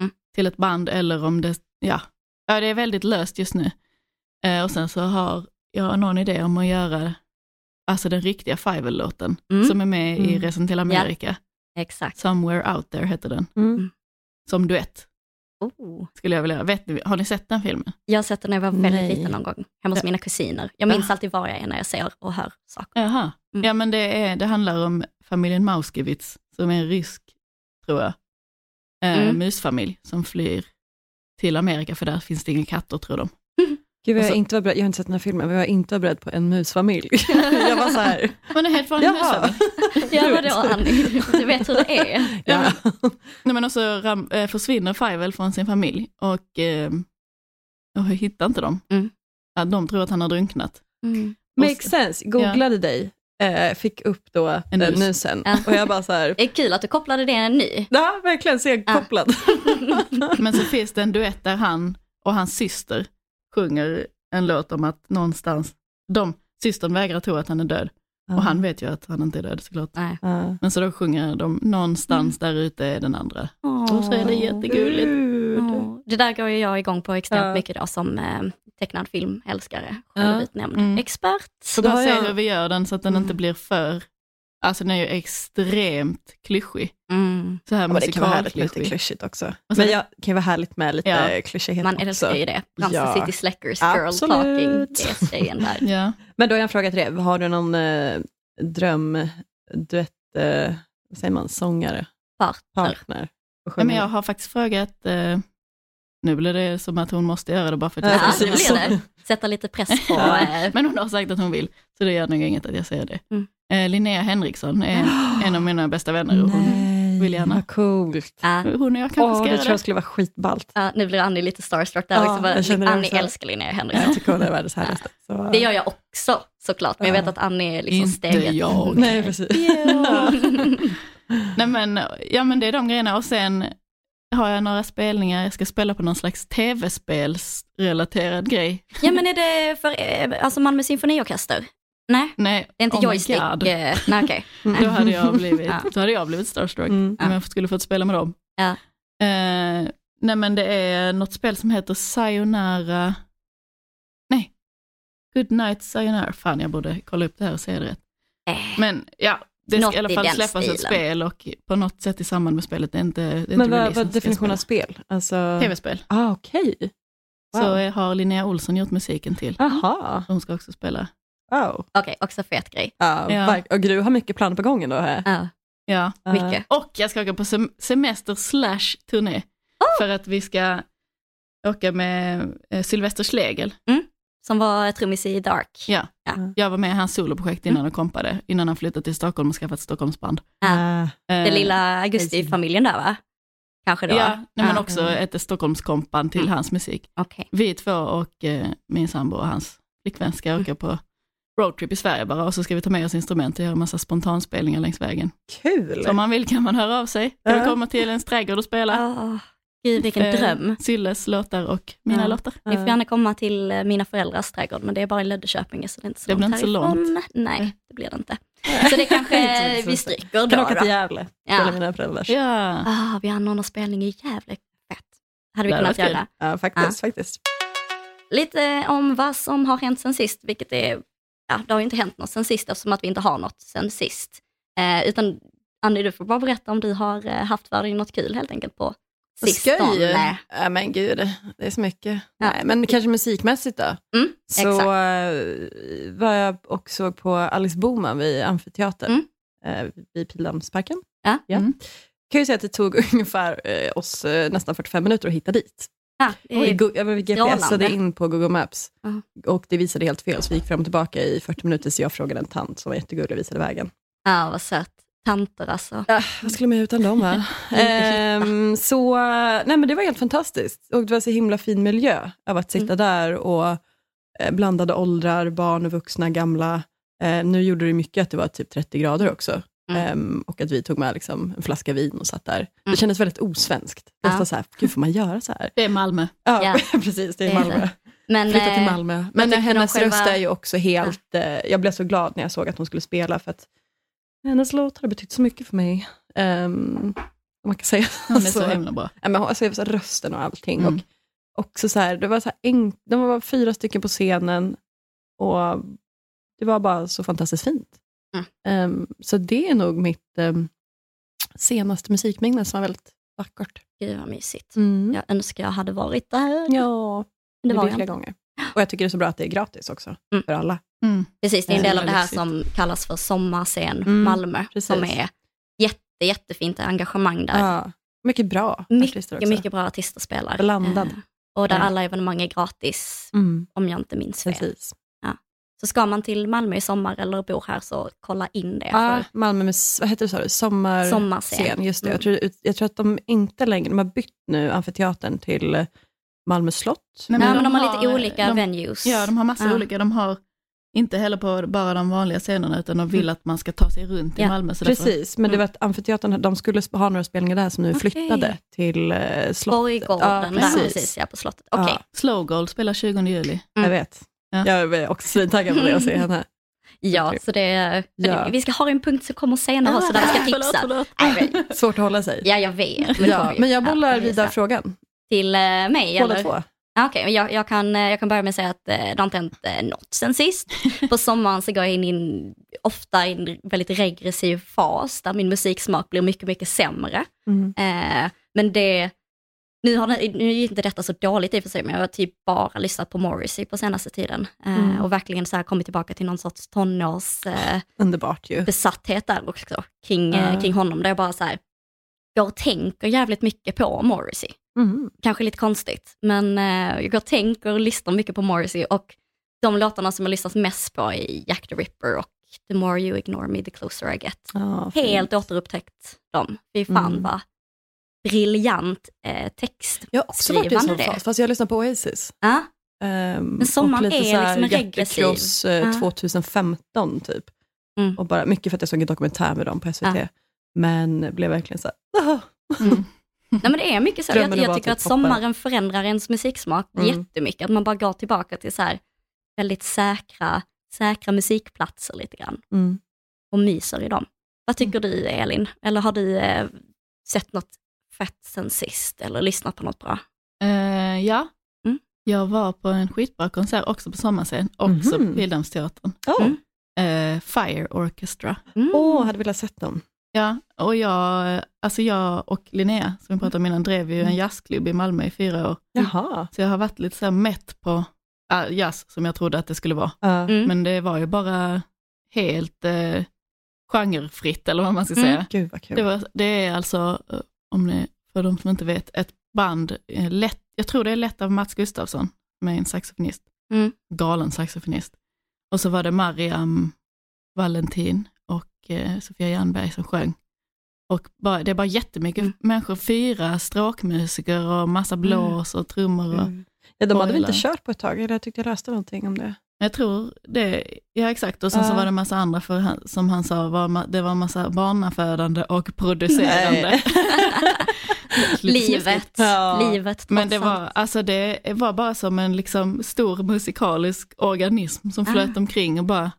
Mm. till ett band, eller om det, ja, ja det är väldigt löst just nu. Eh, och sen så har jag någon idé om att göra, alltså den riktiga Fivel-låten, Mm. som är med i Mm. Resan till Amerika. Exakt. Somewhere Out There heter den. Mm. Som duett Oh. skulle jag vilja. Vet har ni sett den filmen? Jag har sett den när jag var väldigt Nej. liten någon gång, hemma hos mina kusiner. Jag minns Ah. alltid var jag är när jag ser och hör saker. Jaha. Mm. Ja men det, är, det handlar om familjen Mauskewitz, som är en rysk, tror jag, eh, Mm. musfamilj som flyr till Amerika för där finns det inga katter tror de. Gud, jag, så- inte var beredd, jag har inte sett den här filmen, men jag var inte var beredd på en musfamilj. jag var så här, Men en helt vanlig musfamilj. Ja, vadå vet. Annie? Du vet hur det är. Ja. Nej men och så ram, eh, försvinner Fievel från sin familj och, eh, och hittar inte dem. Mm. Ja, de tror att han har drunknat. Mm. Makes sense, googlade dig, eh, fick upp då En den mus. musen. Ja. Och jag bara så här, Det är kul att du kopplade det nu. ja verkligen segkopplad. Men så finns det en duett där han och hans syster sjunger en låt om att någonstans, de, systern vägrar tro att han är död. Och han vet ju att han inte är död såklart. Nej. Ja. Men så då sjunger de någonstans där ute är den andra. Och så är det jättegulligt. Åh, Det där går ju jag igång på extremt mycket då som eh, tecknad filmälskare, självutnämnd Mm. expert. Så Då bara har se jag- hur vi gör den så att den Mm. inte blir för, alltså den är ju extremt klyschig. Mm. Så här Ja, det kan vara härligt med lite klyschigt också. Så- Men jag kan ju vara härligt med lite Ja. klyschighet Man också. älskar ju det. Ramsey Ja. City Slackers girl Absolut. talking. Det är tjejen där. Ja. Men då har jag en fråga till dig. Har du någon eh, drömduett, eh, vad säger man, sångare, Partner. partner? Ja, sjunga men jag har faktiskt frågat, eh, nu blir det som att hon måste göra det bara för att Ja, jag Ja, ska det blir det. Sätta lite press på... Eh, Men hon har sagt att hon vill, så det gör nog inget att jag säger det. Mm. Eh, Linnea Henriksson är en av mina bästa vänner och hon, Nej, vill gärna. vad coolt. ja, hon och jag kanske Åh, ska det göra tror jag det. skulle vara skitballt. ja, nu blir Annie lite starstruck där också. det Annie också. älskar Linnea Henriksson. Jag tycker hon är världens härligaste. Så. Det gör jag också såklart, men jag Ja. vet att Annie är liksom Inte steget. jag. Nej, precis. Nej men, ja men det är de grejerna och sen har jag några spelningar, jag ska spela på någon slags tv-spelsrelaterad grej. Ja men är det för eh, alltså Malmö symfoniorkester? Nej, Nej, det är inte oh joystick. Eh, nej okej. Då hade jag blivit, Ja. då hade jag blivit starstruck Mm. om jag skulle fått spela med dem. Ja. Eh, nej men det är något spel som heter Sayonara, nej, Good Night Sayonara, fan jag borde kolla upp det här och säga det rätt. Eh, Men ja, Det ska Något i alla fall släppas ett stilen. spel och på något sätt i samband med spelet, det är inte, det är Men inte vad, vad jag definitionen av spel? Alltså... Tv-spel. Ah, okej. Wow. Så har Linnea Olsson gjort musiken till. Aha. Hon ska också spela. Wow. Okej, också fet grej. Ja, Ja. Och Gru har mycket planer på gången då. Här. Ja, Ja. Ja. mycket. Och jag ska åka på sem- semester slash turné. För att vi ska åka med eh, Sylvester Schlegel. Som var trummis i Dark. Ja. Ja. Jag var med i hans soloprojekt innan han kompade, innan han flyttade till Stockholm och skaffade ett Stockholmsband. Ah, Den Eh, lilla Augusti-familjen där va? Kanske då? Ja, nej, men också ett Stockholmskompband till Mm. hans musik. Okej. Vi två och eh, min sambo och hans flickvän ska åka på roadtrip i Sverige bara och så ska vi ta med oss instrument och göra en massa spontanspelningar längs vägen. kul. Så om man vill kan man höra av sig. Kan Ja. vi komma till en trädgård och spela. Åh, gud vilken Eh, dröm. Sylles låtar och mina Ja. låtar. Ni får gärna komma till eh, mina föräldrars trädgård, men det är bara i Löddeköpinge så det är inte så Det långt inte så härifrån. Nej, det blir det inte. Så det kanske vi stryker då. kan åka till Gävle, Ja. spela mina föräldrars. Ja, Ja, Ah, vi anordnar spelning i Gävle. Fett. Hade vi Det kunnat göra. faktiskt. faktiskt. Lite om vad som har hänt sen sist, vilket är, ja, det har ju inte hänt något sen sist eftersom att vi inte har något sen sist. Eh, utan Annie, du får bara berätta om du har eh, haft för dig något kul helt enkelt på Skoj! sistone. Ja, men gud, det är så mycket. Ja. Nej, men kanske musikmässigt då. Mm, Så exakt. eh, var jag och såg på Alice Boman vid Amfiteatern, Mm. eh, vid Pildammsparken. Ja. Mm. kan ju säga att det tog ungefär eh, oss eh, nästan 45 minuter att hitta dit. Det är, Go- jag GPSade in på Google Maps Ja. och det visade helt fel, så vi gick fram och tillbaka i 40 minuter, så jag frågade en tant som var jättegullig och visade vägen. ja, vad sött. Tanter alltså. Ja, vad skulle man göra utan dem va? Ehm, så, nej men det var helt fantastiskt. Och det var så himla fin miljö av att sitta Mm. där och eh, blandade åldrar, barn och vuxna, gamla. Eh, nu gjorde det mycket att det var typ 30 grader också. Mm. Ehm, och att vi tog med liksom en flaska vin och satt där. Mm. Det kändes väldigt osvenskt. Ja. Nästan så här, gud får man göra så här? det är Malmö. Ja, Ja. precis, det är Malmö. Men, Flytta till eh, Malmö. Men om hennes själva- röst är ju också helt... Eh, jag blev så glad när jag såg att hon skulle spela, för att hennes låt har betytt så mycket för mig. Um, man kan säga Hon är så himla bra. Ja, men alltså, så här, rösten och allting. Mm. Och också så här, det var så här en, de var fyra stycken på scenen och det var bara så fantastiskt fint. Mm. Ehm, så det är nog mitt um, senaste musikminne som var väldigt vackert. Gud vad mysigt. Mm. Jag önskar jag hade varit där. Ja, det det var jag flera gånger. Och jag tycker det är så bra att det är gratis också, Mm. för alla. Mm. Precis, det är en Eh, del av det här som kallas för Sommarscen Mm, Malmö, precis. som är jätte, jättefint engagemang där. Ja, mycket bra artister också. Mycket, mycket bra artister spelar. Blandad. Eh, och där Ja. alla evenemang är gratis, Mm, om jag inte minns fel. precis. Så ska man till Malmö i sommar eller bor här så kolla in det. Ja, För Malmö med, vad heter det, sa du? Sommar... Sommarscen. scen, just det. Mm. Jag, tror, jag tror att de inte längre, de har bytt nu amfiteatern till Malmö slott. Nej, Nej, men de har lite har, olika de, venues. Ja, de har massa Ja. olika. De har inte heller på bara de vanliga scenerna, utan de vill Mm. att man ska ta sig runt i Ja, Malmö. Så därför- Precis, men det Mm. var att amfiteatern, de skulle ha några spelningar där som nu Okej. flyttade till eh, slottet. Borggården, Ja, precis. precis, ja på slottet. Okej, Ja. Slow Gold spelar 20 juli. Jag Mm. vet. Ja. Jag är också svintaggad på det att se henne. ja, så det, Ja. vi ska ha en punkt som kommer senare också där vi ska Förlåt, tipsa. förlåt. Men- Svårt att hålla sig. Ja, jag vet. Men, Ja, men jag Ja, bollar precis, vidare ja. frågan. Till eh, mig? Båda två. Ja, Okej, men jag, jag, kan, eh, jag kan börja med att säga att eh, det har inte hänt eh, något sen sist. På sommaren så går jag in i en, ofta i en väldigt regressiv fas där min musiksmak blir mycket, mycket sämre. Mm. Eh, men det, nu, har det, nu är inte detta så dåligt i och för sig, men jag har typ bara lyssnat på Morrissey på senaste tiden. Eh, Mm. Och verkligen så här kommit tillbaka till någon sorts tonårs eh, Underbart ju. besatthet där också, kring, eh, Ja. kring honom. Där jag bara så här, går och tänker jävligt mycket på Morrissey Mm. kanske lite konstigt, men eh, jag går och tänker och lyssnar mycket på Morrissey och de låtarna som jag lyssnat mest på är Jack the Ripper och The more you ignore me, the closer I get. Fint. Helt återupptäckt dem. Fy fan Mm. vad briljant eh, text. Jag har också varit i en sån fas, fast jag lyssnar på Oasis. Ja, Um, Men sommaren är liksom en regressiv. Hjärtekross eh, Ja. 2015 typ. Mm. Och bara, mycket för att jag såg en dokumentär med dem på SVT. Ja. Men blev verkligen så här. Mm. Nej, men det är mycket så. Drömmen Jag, jag tycker att sommaren förändrar ens musiksmak Mm. jättemycket. Att man bara går tillbaka till så här väldigt säkra, säkra musikplatser lite grann Mm. och myser i dem. Vad tycker du Elin? Eller har du eh, sett något fett sen sist eller lyssnat på något bra? Eh, ja, Mm. jag var på en skitbra konsert också på sommarscen, också Mhm. på Pildammsteatern. Oh. Mm. eh, Fire Orchestra. Mm. Åh, hade velat sett dem. Ja, och jag, alltså jag och Linnea, som vi pratade om innan, drev ju en jazzklubb i Malmö i fyra år. Jaha. Så jag har varit lite så här mätt på äh, jazz som jag trodde att det skulle vara. Mm. Men det var ju bara helt eh, genrefritt, eller vad man ska Mm. säga. Gud vad kul. Det, var, det är alltså, eh, om ni, för de som inte vet, ett band, lätt, jag tror det är lätt av Mats Gustafsson, med en saxofonist, Mm. galen saxofonist. Och så var det Mariam Valentin och eh, Sofia Jernberg som sjöng. Och bara, det är bara jättemycket Mm. människor, fyra stråkmusiker och massa blås och trummor. Och, Mm. Ja, de hade väl inte kört på ett tag, eller jag tyckte jag läste någonting om det. Jag tror det, ja exakt. Och sen så Ja. var det en massa andra, för han, som han sa, var, det var en massa barnafödande och producerande. Livet, Ja. livet Men det allt. var, alltså det var bara som en liksom stor musikalisk organism som flöt Ah. omkring och bara,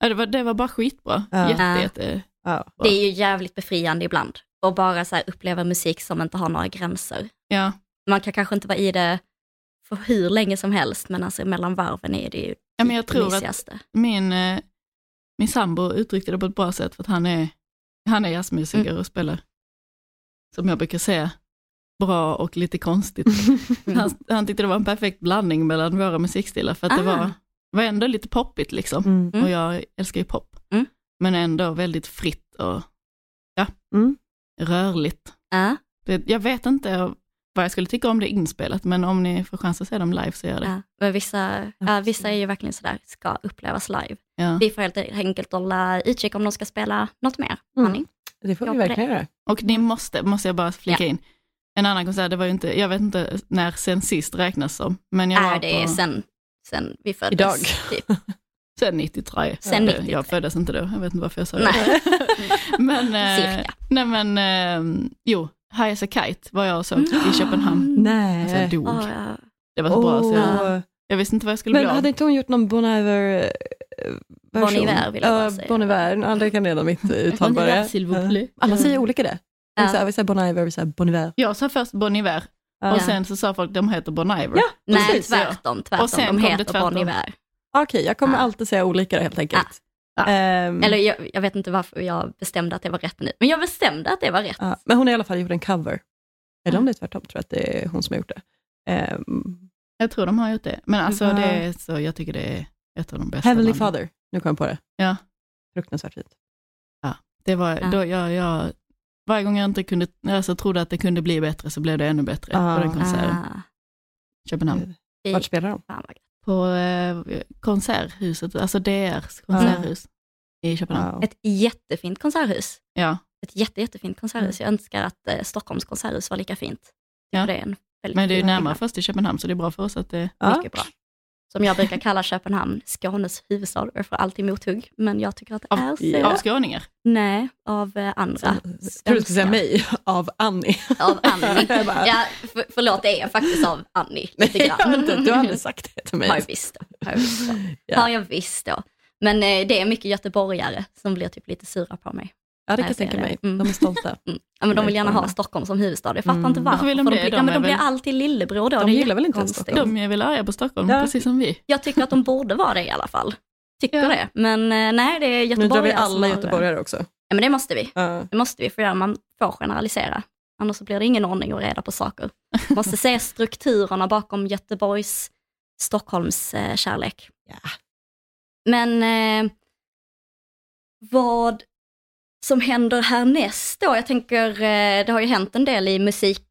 ja, det, var, det var bara skitbra. Ja. Jätte, Ah. jätte, Ja. Det är ju jävligt befriande ibland att bara så här uppleva musik som inte har några gränser. ja. Man kan kanske inte vara i det för hur länge som helst, men alltså mellan varven är det ju ja, men jag det tror att min, eh, min sambo uttryckte det på ett bra sätt för att han är, han är jazzmusiker Mm. och spelar, som jag brukar säga, bra och lite konstigt. Han, han tyckte det var en perfekt blandning mellan våra musikstilar för att det Ah. var, var ändå lite poppigt liksom. Mm. Mm. Och jag älskar ju pop. Mm. Men ändå väldigt fritt och ja, Mm. Rörligt. Det, jag vet inte vad jag skulle tycka om det inspelat, men om ni får chans att se dem live så gör det. Ja, men vissa, ja, vissa är ju verkligen sådär, ska upplevas live. Ja. Vi får helt enkelt hålla utkik om de ska spela något mer. Mm. Det får Ja, vi verkligen göra. Och ni måste, måste jag bara flika in, en annan konsert, det var ju inte, jag vet inte när sen sist räknas som, men jag var Är det på, sen, sen vi föddes? Idag. Typ. sen 93. Sen Ja, 93. Jag föddes inte då, jag vet inte varför jag sa Nej. det. men, eh, Cirka. nej men, eh, jo, High as a Kite var jag och såg i Köpenhamn. Nej. Alltså jag dog. Ja, ja. Det var så bra så jag, jag visste inte vad jag skulle Men bli av. hade inte hon gjort någon Bon Iver eh, version? Bon Iver vill jag bara säga. Bon Iver, ja, det kan redan mitt uttal bara. Alla säger olika det. Ja. Vi säger- Vi säger Bon Iver, vi säger Bon Iver. Jag sa först Bon Iver Ja. och sen så sa folk de heter Bon Iver. Ja, Nej, Precis, tvärtom. tvärtom. Och sen De heter tvärtom. Bon Iver. Okej, jag kommer Ja. alltid säga olika då, helt enkelt. Ja. Ehm, Eller jag, jag vet inte varför jag bestämde att det var rätt nu, men jag bestämde att det var rätt. ja, men hon har i alla fall gjort en cover. Eller om det är tvärtom, tror jag att det är hon som har gjort det. Ehm, Jag tror de har gjort det. Men alltså Ja. det är så, jag tycker det är ett av de bästa. Heavenly banden. Father, nu kom jag på det. Ja. Fruktansvärt fint. Det var, Ja. då jag, jag, varje gång jag inte kunde, alltså, trodde att det kunde bli bättre så blev det ännu bättre Ah. på den konserten. Ah, Köpenhamn. Vart spelar de? På eh, konserthuset, alltså DRs konserthus i Köpenhamn. Ett jättefint konserthus. Ja, Ett jätte, jättefint konserthus. Jag önskar att eh, Stockholms konserthus var lika fint. Ja. Det är en väldigt men det är ju fin närmare byggnad. först till Köpenhamn så det är bra för oss att det... Ja. Mycket bra. Som jag brukar kalla Köpenhamn, Skånes huvudstad. Jag får alltid mothugg, men jag tycker att det Av, är så. Ja. av skåningar. Nej, av eh, andra. Jag tror du skulle säga mig, av Annie. Av Annie. Ja, för, förlåt, det är faktiskt av Annie. Lite Nej, grann. vet inte, du har aldrig sagt det till mig. Har jag visst. Har jag visst då. Ja. Har jag visst då. Men eh, det är mycket göteborgare som blir typ lite sura på mig. Ja, det kan jag tänka mig. Mm. De är stolta. Mm. Ja, men de vill gärna ha. Stockholm som huvudstad. Jag fattar Mm. inte varför. Vill de För blir, De men är de blir alltid lillebror då. De gillar väl inte. Stockholm? De är väl arga på Stockholm, Ja. precis som vi. Jag tycker att de borde vara det i alla fall. Tycker Ja. det. Men eh, nej, det är Nu göteborgare drar vi alla har- göteborgare också. Ja, men det måste vi. Ja. Det måste vi få göra. Man får generalisera. Annars så blir det ingen ordning och reda på saker. Man måste se strukturerna bakom Göteborgs, Stockholms eh, kärlek. Ja. Men eh, vad som händer härnäst då? Jag tänker, eh, det har ju hänt en del i musik,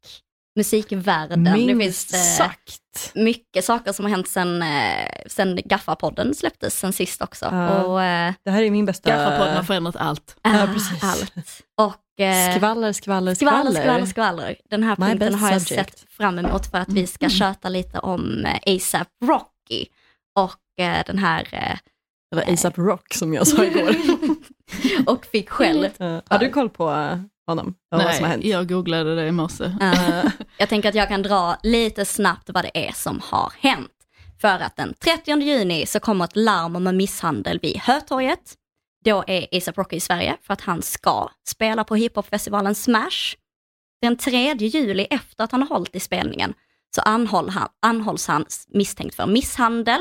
musikvärlden. det Minst finns eh, sagt. mycket saker som har hänt sen, eh, sen Gaffa-podden släpptes sen sist också. Ja. Och, Det här är min bästa... Gaffapodden har förändrat allt. Ja, ah, precis. Allt. Och, Skvaller, skvaller, skvaller. Skvaller, skvaller, skvaller. Den här My punkten har jag subject. sett fram emot för att vi ska köta lite om ASAP Rocky och den här... eh, Eller ASAP Rock som jag sa igår. och fick själv. Uh, har du koll på uh, honom? Och vad som har hänt? Nej, jag googlade det i morse. Eh, jag tänker att jag kan dra lite snabbt vad det är som har hänt. För att den 30 juni så kommer ett larm om en misshandel vid Hötorget. Då är ASAP Rocky i Sverige för att han ska spela på hiphopfestivalen Smash. Den 3 juli efter att han har hållit i spelningen så anhåll han, anhålls han misstänkt för misshandel.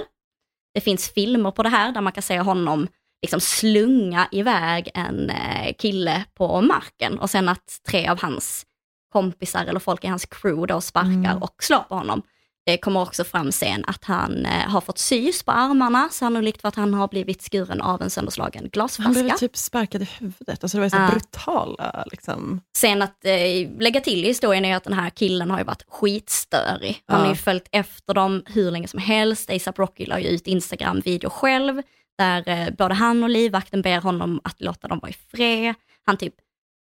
Det finns filmer på det här där man kan se honom liksom slunga iväg en eh, kille på marken och sen att tre av hans kompisar eller folk i hans crew då sparkar Mm. och slår på honom. Det kommer också fram sen att han eh, har fått sys på armarna, sannolikt för att han har blivit skuren av en sönderslagen Han glasflaska. blev typ sparkad i huvudet. Alltså det var så Ja. brutala liksom. Sen att eh, lägga till i historien är att den här killen har ju varit skitstörig. Han Ja. har ju följt efter dem hur länge som helst. ASAP Rocky la ju ut Instagram-video själv, där eh, både han och livvakten ber honom att låta dem vara i fred. Han typ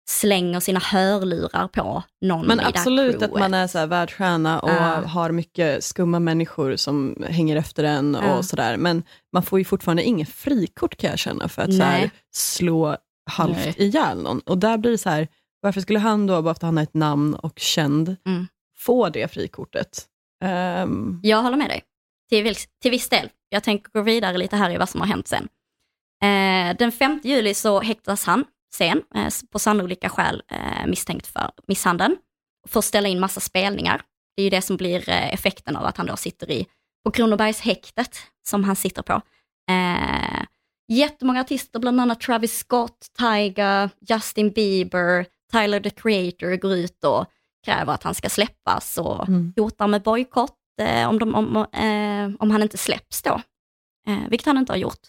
slänger sina hörlurar på någon Men i absolut att man är så här världsstjärna och Ja. har mycket skumma människor som hänger efter en och Ja. sådär. Men man får ju fortfarande ingen frikort kan jag känna för att så här, slå halvt Nej. ihjäl någon. Och där blir det så här, varför skulle han då, bara för att han har ett namn och känd, Mm. få det frikortet? Ehm, Jag håller med dig, till, till viss del. Jag tänker gå vidare lite här i vad som har hänt sen. Eh, den 5 juli så häktas han sen, eh, på sannolika skäl eh, misstänkt för misshandeln. Får ställa in massa spelningar. Det är ju det som blir effekten av att han då sitter i, på Kronobergshäktet, som han sitter på. Eh, jättemånga artister, bland annat Travis Scott, Tyga, Justin Bieber, Tyler the Creator går ut och kräver att han ska släppas och Mm. hotar med bojkott eh, om, de, om, eh, om han inte släpps då. Eh, vilket han inte har gjort.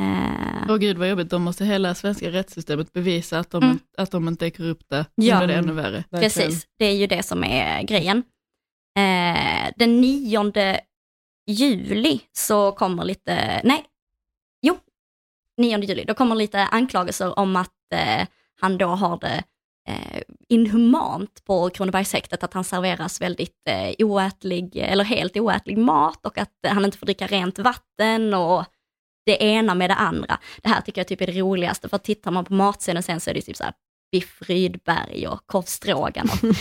Eh, Åh gud vad jobbigt, då måste hela svenska rättssystemet bevisa att de, Mm. att de inte är korrupta. Ja. Det är ännu värre. Precis, det är ju det som är grejen. Eh, den 9 juli så kommer lite, nej, jo, 9 juli, då kommer lite anklagelser om att eh, han då har det eh, inhumant på Kronobergshäktet, att han serveras väldigt eh, oätlig, eller helt oätlig mat och att han inte får dricka rent vatten och det ena med det andra. Det här tycker jag typ är det roligaste, för tittar man på matscenen sen så är det typ så här biff Rydberg och korv.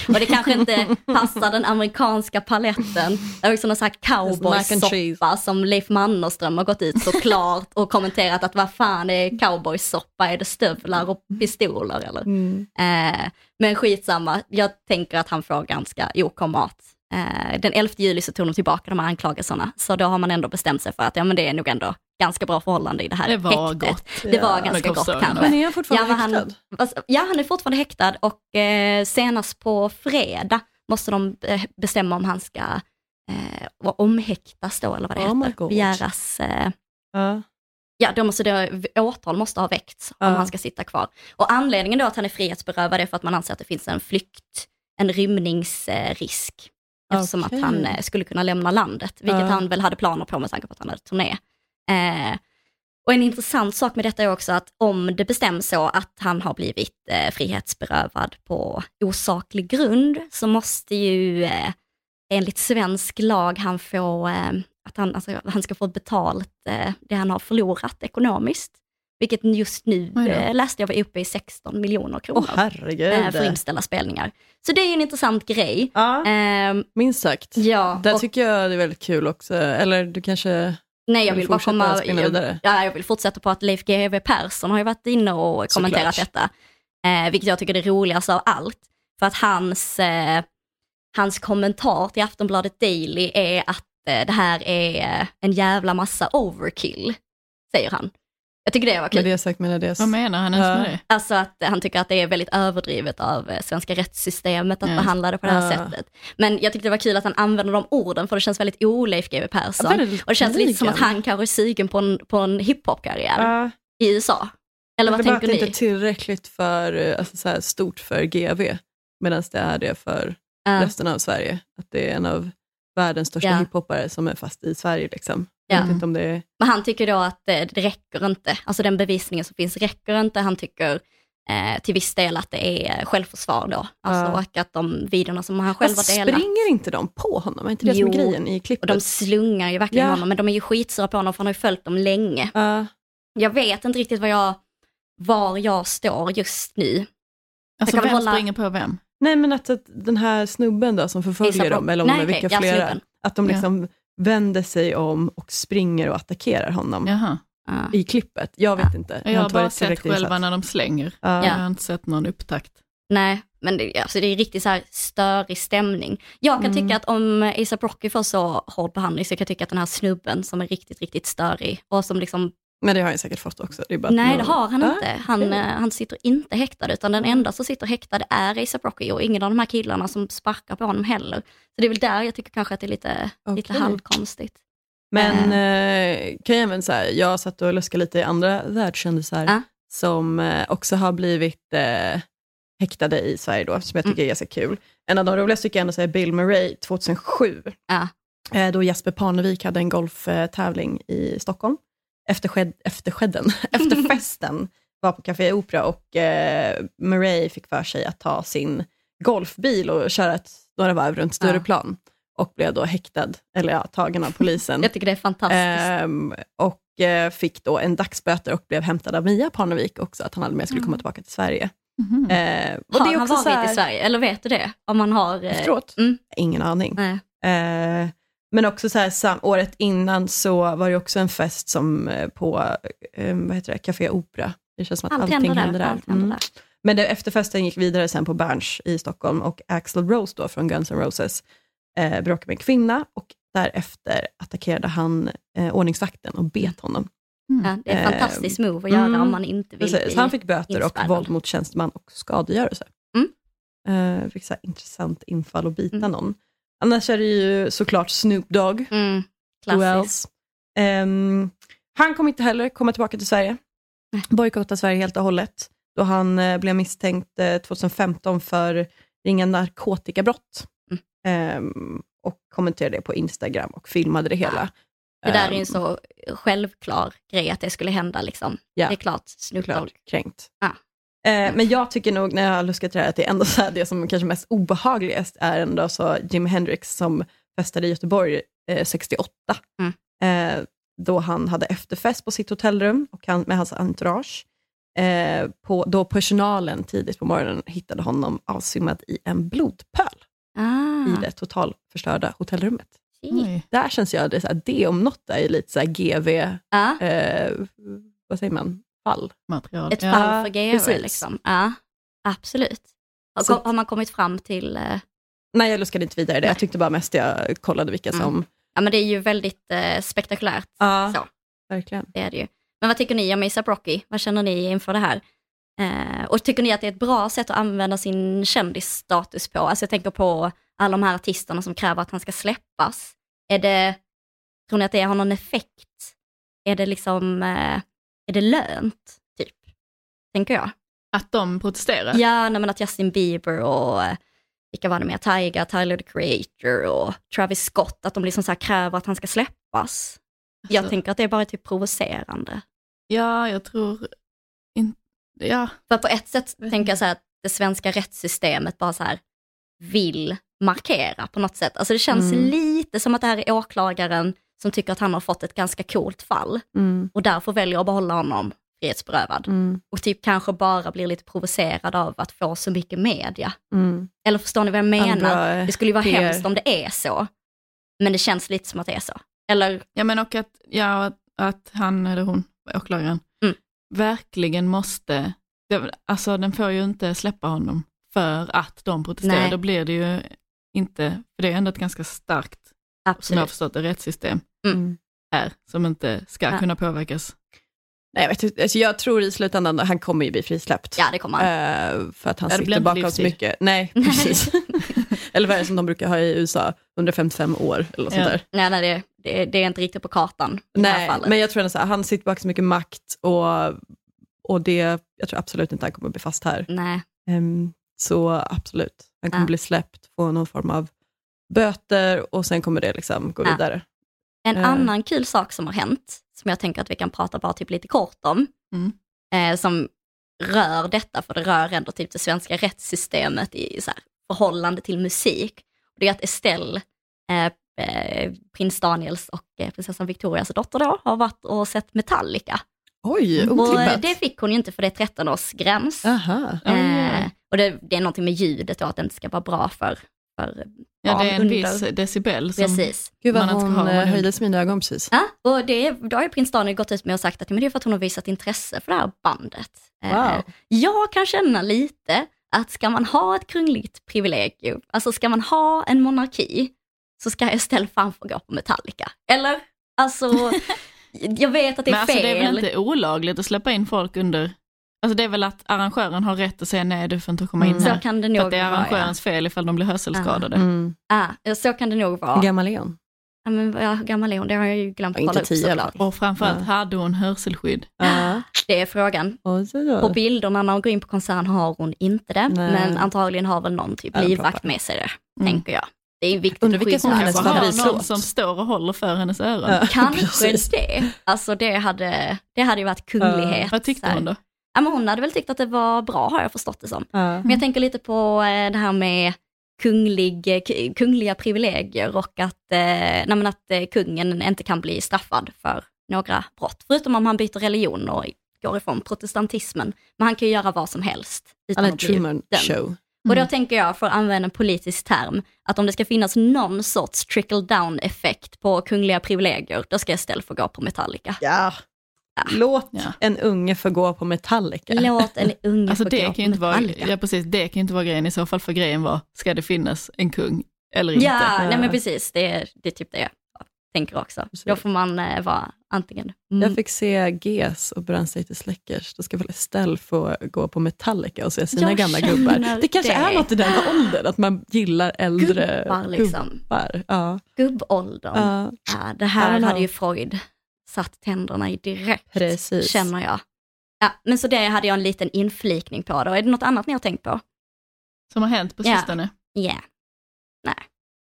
Och det kanske inte passar den amerikanska paletten. Det är också någon sån här cowboysoppa som Leif Mannerström har gått ut såklart och kommenterat att vad fan är cowboysoppa, är det stövlar och pistoler eller? Mm. Eh, men skitsamma, jag tänker att han får ganska OK mat. Eh, den 11 juli så tog de tillbaka de här anklagelserna, så då har man ändå bestämt sig för att ja, men det är nog ändå ganska bra förhållande i det här Det var häktet. gott. Det var Ja. ganska Med gott kanske. Men är han fortfarande Ja, men häktad? Fast- Ja, han är fortfarande häktad och eh, senast på fredag måste de eh, bestämma om han ska eh, omhäktas då, eller vad det Oh heter. Begäras, eh, Ja. ja, då måste det, åtal måste ha väckts om Ja. han ska sitta kvar. Och anledningen då att han är frihetsberövad är för att man anser att det finns en flykt, en rymningsrisk. Eftersom Okej. att han eh, skulle kunna lämna landet, vilket Ja. han väl hade planer på med tanke på att han hade turné. Eh, och en intressant sak med detta är också att om det bestäms så att han har blivit eh, frihetsberövad på osaklig grund så måste ju eh, enligt svensk lag han få, eh, att han, alltså, han ska få betalt eh, det han har förlorat ekonomiskt. Vilket just nu eh, läste jag var uppe i 16 miljoner kronor herregud. eh, för inställda spelningar. Så det är ju en intressant grej. ja, Ehm, minst sagt. ja, Där och- tycker jag det är väldigt kul också. Eller du kanske Nej, jag vill vill bara fortsätta komma... Jag, ja, jag vill fortsätta på att Leif GW Persson har ju varit inne och kommenterat Såklart. detta. Eh, vilket jag tycker är det roligaste av allt. För att hans, eh, hans kommentar till Aftonbladet Daily är att eh, det här är eh, en jävla massa overkill, säger han. Jag tycker det var med kul. det sagt med det. Vad menar han ens Ja. med det? Alltså att han tycker att det är väldigt överdrivet av eh, svenska rättssystemet att Ja. behandla det på det här Ja. sättet. Men jag tyckte det var kul att han använder de orden, för det känns väldigt oleif GW Persson. Och det känns lite som att han kanske är sugen på en, på en hiphop-karriär Ja, i USA. Eller vad det tänker det ni? inte är tillräckligt för, eh, alltså, så här, stort för GV, medan det är det för Ja. resten av Sverige. Att det är en av världens största Ja. hiphoppare som är fast i Sverige. Liksom. Jag Ja. vet inte om det är... Men han tycker då att eh, det räcker inte, alltså den bevisningen som finns räcker inte. Han tycker eh, till viss del att det är självförsvar då. Alltså Ja. och att de videorna som han själv har delat, springer inte de på honom? Är inte det som är Jo. grejen i och klippet? de slungar ju verkligen Ja. honom, men de är ju skitsura på honom för han har ju följt dem länge. Ja. Jag vet inte riktigt vad jag, var jag står just nu. Alltså kan vem hålla- springer på vem? Nej men att, att den här snubben då som förföljer dem, eller om Nej, de är vilka flera, snubben. att de Ja. liksom vänder sig om och springer och attackerar honom Jaha. Ja. i klippet. Jag vet inte. Jag har inte bara sett själva när de slänger. Ja. Jag har inte sett någon upptakt. Nej, men det, alltså det är riktigt så här störig stämning. Jag kan Mm. tycka att om ASAP Rocky får så hård behandling så kan jag tycka att den här snubben som är riktigt, riktigt störig och som liksom Men det har han säkert fått också. Det Nej, det har han Ah, inte. Han, okej. eh, han sitter inte häktad, utan den enda som sitter häktad är ASAP Rocky och ingen av de här killarna som sparkar på honom heller. Så det är väl där jag tycker kanske att det är lite, lite Okej. halvkonstigt. Men eh, kan jag även säga, jag satt och luskade lite i andra världskändisar Ja. som eh, också har blivit eh, häktade i Sverige då, som jag Mm. tycker är ganska kul. En av de roligaste tycker jag ändå är Bill Murray 2007. Ja. Eh, då Jesper Parnevik hade en golftävling i Stockholm. Eftersked, efterskedden, efterfesten var på Café Opera och eh, Murray fick för sig att ta sin golfbil och köra ett, några varv runt Stureplan. Och blev då häktad, eller ja, tagen av polisen. Jag tycker det är fantastiskt. Ehm, och eh, fick då en dagsböter och blev hämtad av Mia Parnevik också, att han aldrig mer skulle komma tillbaka till Sverige. Mhm. Eh, och har det är han också varit här, i Sverige? Eller vet du det? Om man har... eh, Efteråt? Mm, Ingen aning. Eh, men också så här, sam, året innan så var det också en fest som eh, på eh, vad heter det, Café Opera. Det känns som att Allt allting händer där. där. Allt Mm. där. Men det, efterfesten gick vidare sen på Berns i Stockholm och Axl Rose då från Guns N' Roses eh, bråkade med en kvinna och därefter attackerade han eh, ordningsvakten och bet honom. Ja, det är ett Eh, fantastiskt move att göra mm, om man inte vill Precis, bli... han fick böter och inspärrad. våld mot tjänsteman och skadegörelse. Mm. Eh, fick så här intressant infall och bita Mm. någon. Annars är det ju såklart Snoop Dogg. Mm, Who klassiskt. else? Ehm, han kommer inte heller komma tillbaka till Sverige. Bojkotta Sverige helt och hållet. Då han eh, blev misstänkt eh, 2015 för ringa narkotikabrott. Mm. Ehm, och kommenterade det på Instagram och filmade det hela. Det där är ju Ehm, en så självklar grej att det skulle hända. Liksom. Ja, Det är klart, Snoop klart Dogg. kränkt. Ja. Eh, men jag tycker nog när jag har luskat det här att det är ändå så här, det som kanske mest obehagligast är ändå så Jimi Hendrix som festade i Göteborg eh, 68. Mm. Eh, då han hade efterfest på sitt hotellrum och han, med hans entourage. Eh, på, då personalen tidigt på morgonen hittade honom avsvimmad i en blodpöl Ah, i det totalförstörda hotellrummet. Oj. Där känns jag, det, så här, det om något är lite så här GV, Ja, eh, vad säger man, fall. Material. ett Ja. fall för GV precis. liksom. Ja, absolut. Har, har man kommit fram till... eh, Nej, jag luskade inte vidare det. Jag tyckte bara mest jag kollade vilka Mm. som... Ja, men det är ju väldigt eh, spektakulärt. Ja, Så. verkligen. Det är det ju. Men vad tycker ni om ASAP Rocky? Vad känner ni inför det här? Eh, och tycker ni att det är ett bra sätt att använda sin kändisstatus på? Alltså jag tänker på alla de här artisterna som kräver att han ska släppas. Är det, tror ni att det har någon effekt? Är det liksom, eh, är det lönt? Typ, tänker jag. Att de protesterar? Ja, nej, men att Justin Bieber och eh, vilka var det mer? Tyga, Tyler the Creator och Travis Scott, att de liksom så här kräver att han ska släppas. Jag Alltså, tänker att det är bara typ provocerande. Ja, jag tror inte... Ja, För på ett sätt Vet tänker jag så här att det svenska rättssystemet bara så här vill markera på något sätt. Alltså det känns Mm. lite som att det här är åklagaren som tycker att han har fått ett ganska coolt fall Mm, och därför väljer att behålla honom frihetsberövad. mm, Och typ kanske bara blir lite provocerad av att få så mycket media. mm. Eller förstår ni vad jag menar? Andra, eh, Det skulle ju vara PR. hemskt om det är så. Men det känns lite som att det är så. Eller, ja men och att, ja, att, han eller hon, åklagaren, Mm. verkligen måste... Alltså den får ju inte släppa honom för att de protesterar. Nej. Då blir det ju inte... För det är ändå ett ganska starkt, som jag har absolut. förstått det, rättssystem Mm. är, som inte ska Ja. kunna påverkas. Nej, jag, vet, alltså jag tror i slutändan att han kommer ju bli frisläppt. Ja, det kommer han. Eh, för att han Ja, sitter bakom så mycket. Nej, precis. eller vad är det som de brukar ha i USA? 155 år eller något Ja. sånt där. Nej, nej det, det, det är inte riktigt på kartan i det här Nej, fallet. men jag tror att han sitter bakom så mycket makt och, och det, jag tror absolut inte han kommer bli fast här. Nej. Ehm, så absolut, han kommer Ja. bli släppt, få någon form av böter och sen kommer det liksom gå Ja. vidare. En Eh. annan kul sak som har hänt, som jag tänker att vi kan prata bara typ lite kort om, Mm. eh, som rör detta, för det rör ändå typ det svenska rättssystemet i så här, förhållande till musik. Det är att Estelle, eh, eh, prins Daniels och eh, prinsessan Victorias dotter då, har varit och sett Metallica. Oj, Och eh, otippat. det fick hon ju inte för det är 13-årsgräns. Aha. Ja, Eh, och det, det är någonting med ljudet då, att det inte ska vara bra för, för Ja, det är en under- viss decibel som Precis. Gud vad man inte hon ska ha. eh, höjde sig i mina ögon precis. Ja, och det, då har ju prins Daniel gått ut med och sagt att men det är för att hon har visat intresse för det här bandet. Eh, Wow. Jag kan känna lite att ska man ha ett kungligt privilegium, alltså ska man ha en monarki, så ska jag istället fan få gå på Metallica. Eller? Alltså, Jag vet att det är Men alltså fel. det är väl inte olagligt att släppa in folk under... Alltså det är väl att arrangören har rätt att säga nej, du får inte komma in Mm. Så här. kan det För nog att det är vara. Ja. arrangörens fel ifall de blir hörselskadade. Mm. Ah, så kan det nog vara. gammal är hon? Ja, men hur gammal är hon? Det har jag ju glömt Ja, att kolla inte upp såklart. Och framförallt Ja. hade hon hörselskydd. Ja. Det är frågan. På bilderna när hon går in på konserten har hon inte det, Nej. men antagligen har väl någon typ Ja, livvakt med sig det, Mm. tänker jag. Det är viktigt Undrar att vilka som hennes har favoritlåt. någon som står och håller för hennes öron. Ja, Kanske det. Alltså det hade, det hade ju varit kunglighet. Vad tyckte så hon då? Ja, men hon hade väl tyckt att det var bra har jag förstått det som. Ja. Men jag tänker lite på eh, det här med kunglig, eh, kungliga privilegier och att, eh, nej, men att kungen inte kan bli straffad för några brott. Förutom om han byter religion och går ifrån protestantismen. Men han kan ju göra vad som helst. Utan att bli Truman dömd. show. Och då Mm. tänker jag, för att använda en politisk term, att om det ska finnas någon sorts trickle down effekt på kungliga privilegier, då ska Estelle få gå på Metallica. Ja. Låt Ja. en unge få gå på Metallica. Låt en unge Alltså få det gå kan på ju inte vara, Metallica. ja precis, det kan ju inte vara grejen i så fall, för grejen var, ska det finnas en kung eller inte? Ja, nej men precis, det är, det är typ det jag tänker också. Precis. Då får man eh, vara antingen mm, Jag fick se GES och Brandstated Släckers. Då ska väl Estelle få gå på Metallica och se sina Jag gamla gubbar. Det kanske det. är något i den åldern, att man gillar äldre Gubbar, liksom. gubbar. Ja. gubbåldern. Ja, Ja, det här hade ju Freud satt tänderna i direkt, precis. känner jag. Ja, men så det hade jag en liten inflikning på då. Är det något annat ni har tänkt på? Som har hänt på sistone? Ja. Nej,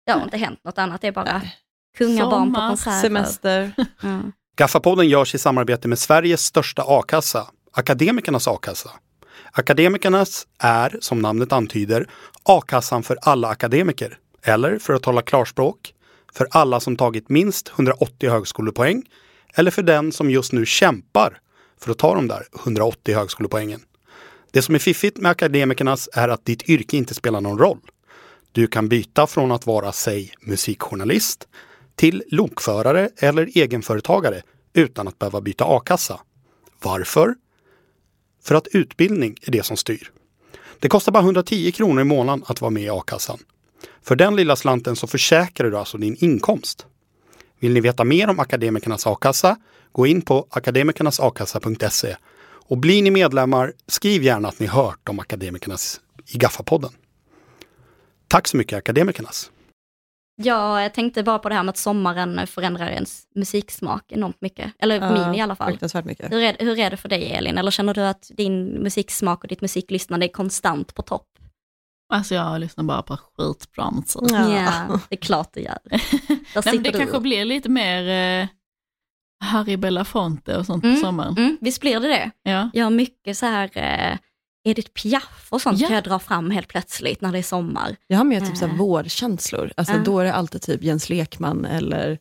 det har inte hänt något annat. Det är bara Nej. kungabarn på konserter. Semester. Ja. Gaffapodden görs i samarbete med Sveriges största a-kassa, Akademikernas a-kassa. Akademikernas är, som namnet antyder, a-kassan för alla akademiker. Eller, för att tala klarspråk, för alla som tagit minst 180 högskolepoäng eller för den som just nu kämpar för att ta de där 180 högskolepoängen. Det som är fiffigt med Akademikernas är att ditt yrke inte spelar någon roll. Du kan byta från att vara, säg, musikjournalist till lokförare eller egenföretagare utan att behöva byta a-kassa. Varför? För att utbildning är det som styr. Det kostar bara 110 kronor i månaden att vara med i a-kassan. För den lilla slanten så försäkrar du alltså din inkomst. Vill ni veta mer om Akademikernas a-kassa? Gå in på akademikernasakassa.se och blir ni medlemmar, skriv gärna att ni hört om Akademikernas i Gaffapodden. Tack så mycket Akademikernas! Jag tänkte bara på det här med att sommaren förändrar ens musiksmak enormt mycket. Eller Ja, min i alla fall. Fruktansvärt mycket. Hur är, hur är det för dig Elin? Eller känner du att din musiksmak och ditt musiklyssnande är konstant på topp? Alltså jag lyssnar bara på skitbra musik. Ja. det är klart du gör. Nej, det du. kanske blir lite mer eh, Harry Belafonte och sånt Mm, på sommaren. Mm, visst blir det det? Ja. Jag har mycket så här eh, Edith Piaf och sånt Ja. kan jag dra fram helt plötsligt när det är sommar. Jag har mer typ så här Äh. vårkänslor. Alltså, Ja. Då är det alltid typ Jens Lekman eller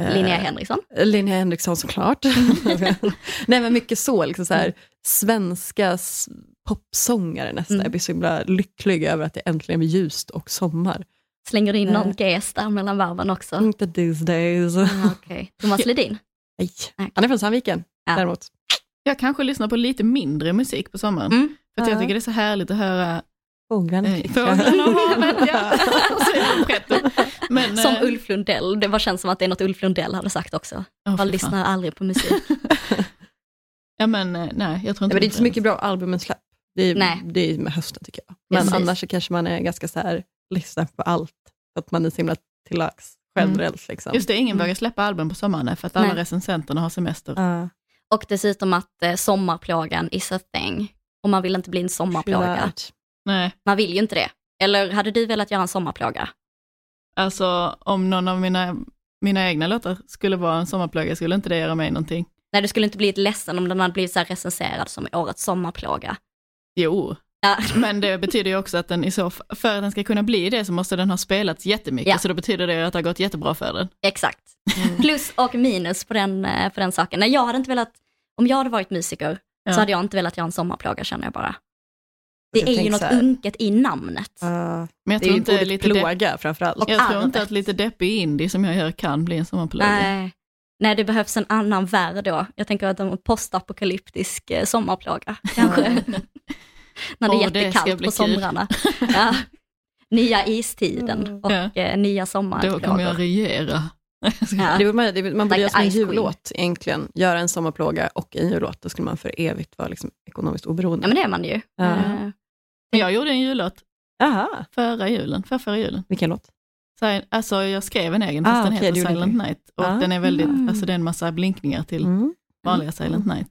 eh, Linnea Henriksson. Linnea Henriksson såklart. Nej men mycket så, liksom så här, svenska popsångare nästan. Mm. Jag blir så himla lycklig över att det äntligen blir ljust och sommar. Slänger du in någon Nej. GES där mellan varven också? Inte these days. Ah, okej. Thomas Ledin? Nej. Nej. Han är från Sandviken Ja. däremot. Jag kanske lyssnar på lite mindre musik på sommaren. Mm. För att jag Ja. tycker det är så härligt att höra Fåglarna eh, och havet. Ja. Men, Som eh, Ulf Lundell, det var känns som att det är något Ulf Lundell hade sagt också. fy fan. lyssnar aldrig på musik. Ja men eh, nej, jag tror Ja, inte men det är inte så mycket bra albumen-släpp. Det är, Nej. det är med hösten tycker jag. Men Precis. annars så kanske man är ganska så här, lyssnar på allt. För att man är så himla till lags generellt. Liksom. Just det, ingen Mm. vågar släppa album på sommaren för att alla Nej. recensenterna har semester. Ja. Och dessutom att eh, sommarplågan is a thing. Och man vill inte bli en sommarplåga. Nej, Man vill ju inte det. Eller hade du velat göra en sommarplåga? alltså om någon av mina, mina egna låtar skulle vara en sommarplåga skulle inte det göra mig någonting. Nej, du skulle inte blivit ledsen om den hade blivit så här recenserad som årets sommarplåga. Jo, Ja. men det betyder ju också att den i så f- för att den ska kunna bli det så måste den ha spelats jättemycket, Ja. så då betyder det att det har gått jättebra för den. Exakt. Plus och minus på den, eh, på den saken. Nej, jag hade inte velat, om jag hade varit musiker Ja. så hade jag inte velat göra en sommarplåga känner jag bara. Det Jag är ju något här. unket i namnet. Ja. Men jag det är tror inte lite plåga framförallt. Jag tror inte att lite deppig indie som jag gör kan bli en sommarplåga. Nej. Nej, det behövs en annan värld då. Jag tänker att en postapokalyptisk eh, sommarplåga kanske. När det är det ska jättekallt bli på somrarna. Ja. Nya istiden och Ja. eh, nya Då sommarplågor. kommer jag regera. Ja. Det, man, det, man borde Like göra en jullåt egentligen. Göra en sommarplåga och en jullåt. Då skulle man för evigt vara liksom ekonomiskt oberoende. Ja men det är man ju. Ja. Eh, Jag gjorde en jullåt Aha, förra julen, för förra julen. vilken låt? Så, alltså jag skrev en egen, fast Ah, den okej, heter Silent det. Night. Och Ah. den är väldigt, Mm. alltså det är en massa blinkningar till Mm. vanliga Silent Night.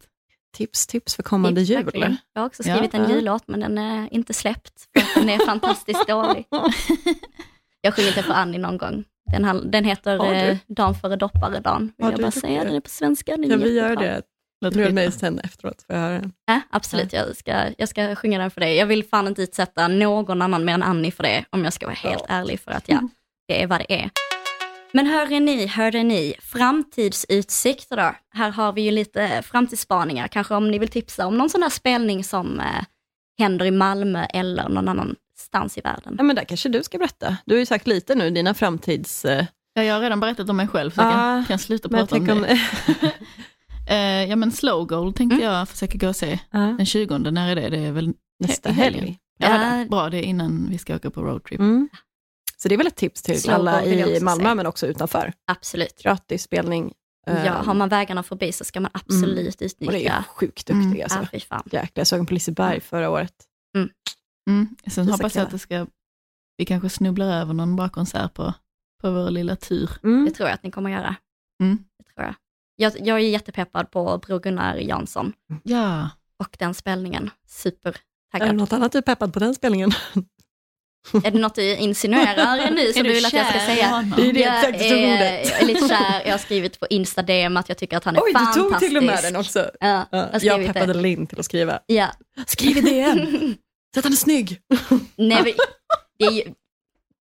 Tips, tips för kommande tips, jul. verkligen. Jag har också Ja. skrivit en Ja. jullåt men den är inte släppt för den är fantastiskt dålig. Jag har sjungit den för Annie någon gång. Den, den heter eh, Dan före dopparedagen. Vill Har jag bara säga, det? den är på svenska. Den Kan vi göra det med mig skitbra. sen efteråt? För jag höra den. Ja, absolut, jag ska, jag ska sjunga den för dig. Jag vill fan inte utsätta någon annan mer än Annie för det, om jag ska vara helt ärlig, för att ja, det är vad det är. Men hörde ni, hörde ni, framtidsutsikter då? Här har vi ju lite framtidsspaningar, kanske om ni vill tipsa om någon sån där spelning som eh, händer i Malmö eller någon annanstans i världen. Ja, men där kanske du ska berätta. Du har ju sagt lite nu, dina framtids... eh, Ja, jag har redan berättat om mig själv, så jag Ah, kan, kan sluta prata om tänker det. om... Eh, ja men Slow Goal tänkte Mm. jag försöka gå och se. Ja, Den 20, när är det? Det är väl nästa i helgen. helg. Ja, Ja. bra, det är innan vi ska åka på roadtrip. Mm. Så det är väl ett tips till Slow alla i Malmö, men också utanför. Absolut. Gratis spelning. eh, Ja, har man vägarna förbi så ska man absolut Och det är utnyttja. sjukt duktiga. Mm. Alltså. Ja, fan. Jäklar, jag såg en på Liseberg förra året. Mm. Sen Det hoppas jag att det ska, vi kanske snubblar över någon bra konsert på, på vår lilla tur. Mm. Det tror jag att ni kommer göra. Mm. Det tror jag. Jag, jag är jättepeppad på Bror Gunnar Jansson Ja, och den spelningen. Är det Supertaggad. något annat du är peppad på den spelningen? Är det något du insinuerar nu som du vill att jag ska säga? Det är det Jag är, lite kär, jag har skrivit på Instagram att jag tycker att han är Oj, du fantastisk. tog till och med den också. Ja, Ja, jag jag peppade det. Linn till att skriva. Ja. Skriv i DM! Så att han är snygg! Nej, men, det, är ju,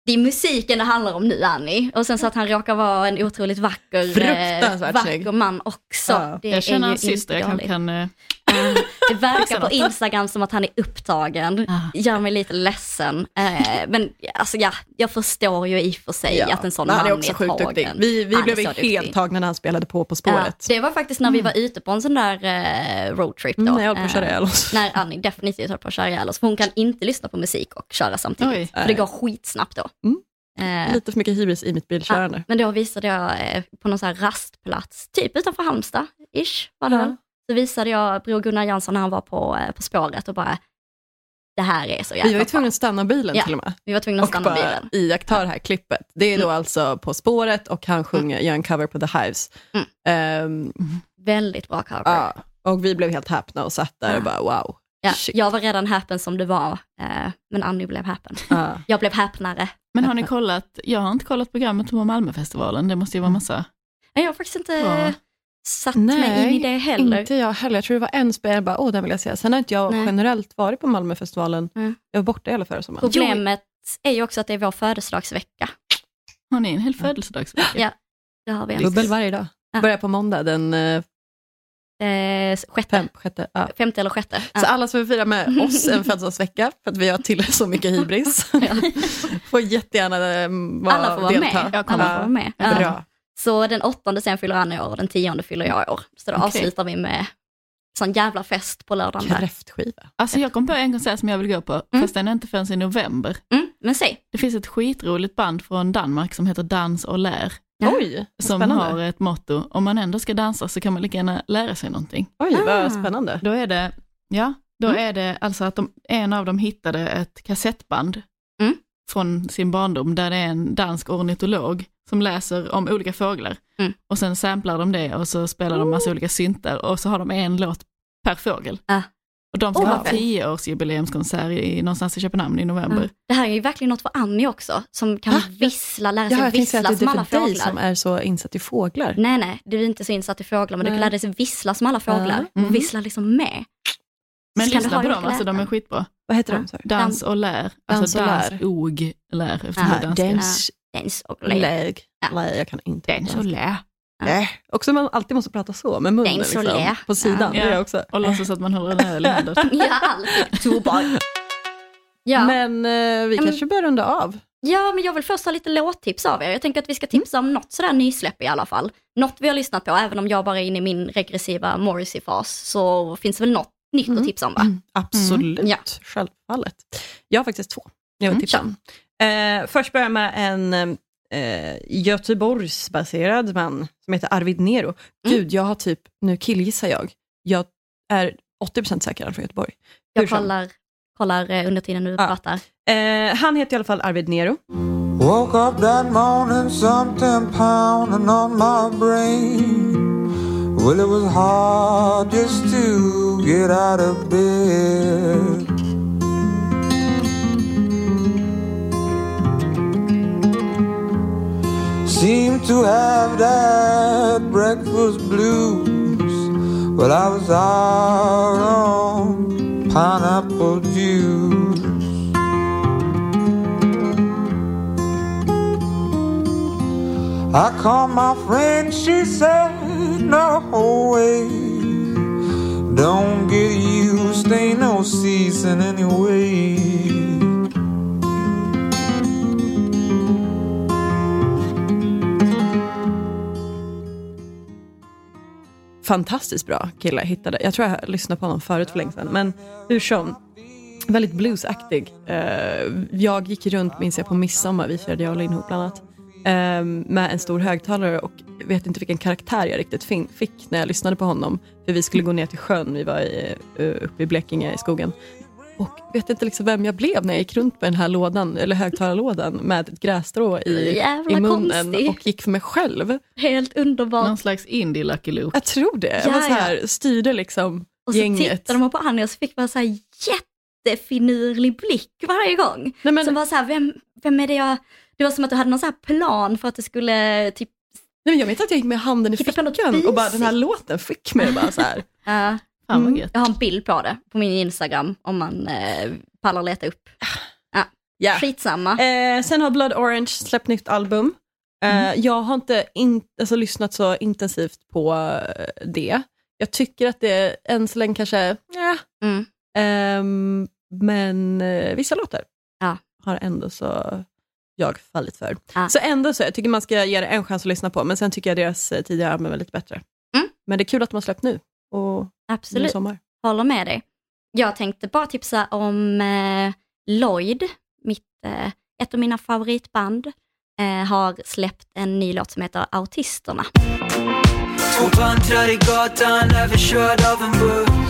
det är musiken det handlar om nu, Annie. Och sen så att han råkar vara en otroligt vacker, eh, vacker man också. Ja. Det jag känner ju syster, jag dåligt. kan... eh, Det verkar på. Instagram som att han är upptagen. Ah. Gör mig lite ledsen. Eh, men alltså, ja, jag förstår ju i och för sig att en sån man är också sjukt duktig. Vi, vi Han blev så helt tagna när han spelade på På Ja, spåret. det var faktiskt när vi var ute på en sån där eh, roadtrip då. Mm, jag höll på att köra ihjäl oss. När Annie definitivt höll på att köra ihjäl oss. För hon kan inte lyssna på musik och köra samtidigt. Oj. För det går skitsnabbt då. Mm. Eh, Lite för mycket hybris i mitt bilkörande. Ja, men då visade jag eh, på någon sån här rastplats, typ utanför Halmstad, ish var det Ja. Så visade jag Bror Gunnar Jansson när han var på, eh, på spåret och bara, det här är så jäkla Vi var ju tvungna att stanna bilen Ja. till och med. Vi var tvungna att Och stanna bara bilen. iaktta det här klippet. Det är då Mm. alltså På spåret och han sjunger, gör en cover på The Hives. Mm. Ehm, Väldigt bra cover. ja. Och vi blev helt häpna och satt där och bara wow. Ja, Shit. jag var redan häpen som det var, eh, men Annie blev häpen. Ja. Jag blev häpnare. Men har ni kollat, jag har inte kollat programmet på Malmöfestivalen, det måste ju vara massa. Nej, Jag har faktiskt inte Ja. Satt mig Nej, in i det heller. Inte jag heller. Jag tror det var en spelare, jag bara, åh den vill jag se. Sen har inte jag Nej. generellt varit på Malmöfestivalen. Mm. Jag var borta hela förra sommaren. Problemet är ju också att det är vår födelsedagsvecka. Har ni en hel födelsedagsvecka? Ja. Det har vi. Dubbel varje dag. Ja. Börjar på måndag den eh, Eh, sjätte, fem, sjätte. Ja. femte eller sjätte. Så Ja. alla som vill fira med oss en födelsedagsvecka, för att vi har till så mycket hybris, får jättegärna eh, vara, Alla får vara delta. med. Jag kommer Alla får vara med. Ja. Bra. Så den åttonde sen fyller Annie år och den tionde fyller jag år. Så då Okej. avslutar vi med sån jävla fest på lördagen. Kräftskiva. Alltså jag kom på en konsert som jag vill gå på, Mm. fast den är inte förrän i november. Mm, men säg. Det finns ett skitroligt band från Danmark som heter Dans och lär, Ja. Oj, som spännande. har ett motto, om man ändå ska dansa så kan man lika gärna lära sig någonting. Oj, Ah. vad spännande. Då är det, ja, då Mm. är det alltså att de, en av dem hittade ett kassettband Mm. Från sin barndom där det är en dansk ornitolog som läser om olika fåglar. Mm. Och sen samplar de det och så spelar de massa olika syntar och så har de en låt per fågel. Ah. Och de ska Oh, ha tioårsjubileumskonsert i, någonstans i Köpenhamn i november. Mm. Det här är ju verkligen något för Annie också, som kan Va? vissla, lära Ja, sig jag tänkte säga vissla att det som är alla för dig fåglar. som är så insatt i fåglar. Nej, nej, du är inte så insatt i fåglar, men du Nej. kan lära dig vissla som alla fåglar. Mm. Och vissla liksom med. Men du lyssna på dem, alltså de är skitbra. Vad heter Ja. de? Sorry? Dans och lär, Dans alltså och dans, lär. og, lär, eftersom Ja, danska. Dans, Dans och läg. Ja. Nej, jag kan inte. Dans och lär. Nej. Också man alltid måste prata så med munnen Dans och liksom, på sidan. Ja. Det också. Och låtsas att man håller en öl i handen. Ja, alltid. Ja. Men eh, vi men- kanske bör runda av. ja, men jag vill först ha lite låttips av er. Jag tänker att vi ska tipsa om något sådär nysläpp i alla fall. Något vi har lyssnat på, även om jag bara är inne i min regressiva Morrissey-fas, så finns det väl något nytt Mm. att tipsa om va? Mm, absolut, Ja. självfallet. Jag har faktiskt två jag vill Mm, tipsa. Eh, först börjar jag med en, eh, Göteborgsbaserad man som heter Arvid Nero. Gud, jag har typ, nu killgissar jag, jag är 80% säker han från Göteborg. Hur Jag som. kollar, kollar eh, under tiden du Ja. pratar. Eh, han heter i alla fall Arvid Nero. Woke up that morning, something pounding on my brain. Well, it was hard just to get out of bed. Seemed to have that breakfast blues. Well, I was out on pineapple juice. I called my friend, she said, no way. Don't get used, ain't no season anyway. Fantastiskt bra kille, hittade. Jag tror jag lyssnade på honom förut för länge sedan. Men hur som, väldigt bluesaktig. Eh, jag gick runt, minns jag, på midsommar, vi firade jag och Linn ihop bland annat eh, med en stor högtalare och vet inte vilken karaktär jag riktigt fin- fick när jag lyssnade på honom. För vi skulle gå ner till sjön, vi var i, eh, uppe i Blekinge i skogen. Och vet inte liksom vem jag blev när jag gick runt med den här lådan, eller högtalarlådan med ett grässtrå i, Jävla i munnen konstig. och gick för mig själv. Helt underbart. Någon slags indie Lucky Luke. Jag tror det. Jag var så här, styrde liksom Och så gänget. tittade man på Annie och så fick man så här jättefinurlig blick varje gång. Nej, men, Som var så här, vem, vem är det jag... Det var som att du hade någon så här plan för att du skulle typ... nej, men jag vet att jag gick med handen i Hitta på något fickan och bara den här låten fick mig bara så här. Uh, Fan vad Mm. gött. jag har en bild på det på min Instagram om man uh, pallar leta upp. Ja. Skitsamma. Eh, sen har Blood Orange släppt nytt album. Eh, Jag har inte in, alltså, lyssnat så intensivt på eh, det. Jag tycker att det än så länge kanske. Mm. Ehm, men eh, vissa låtar Ja. har ändå så jag fallit för. Ja. Så ändå så, jag tycker man ska ge det en chans att lyssna på, men sen tycker jag deras eh, tidigare album är lite bättre. Mm. Men det är kul att de har släppt nu, och Absolut. sommar. håller med dig. Jag tänkte bara tipsa om eh, Lloyd, mitt, eh, ett av mina favoritband, eh, har släppt en ny låt som heter Autisterna. Två vantrar i gatan överkörd av en buss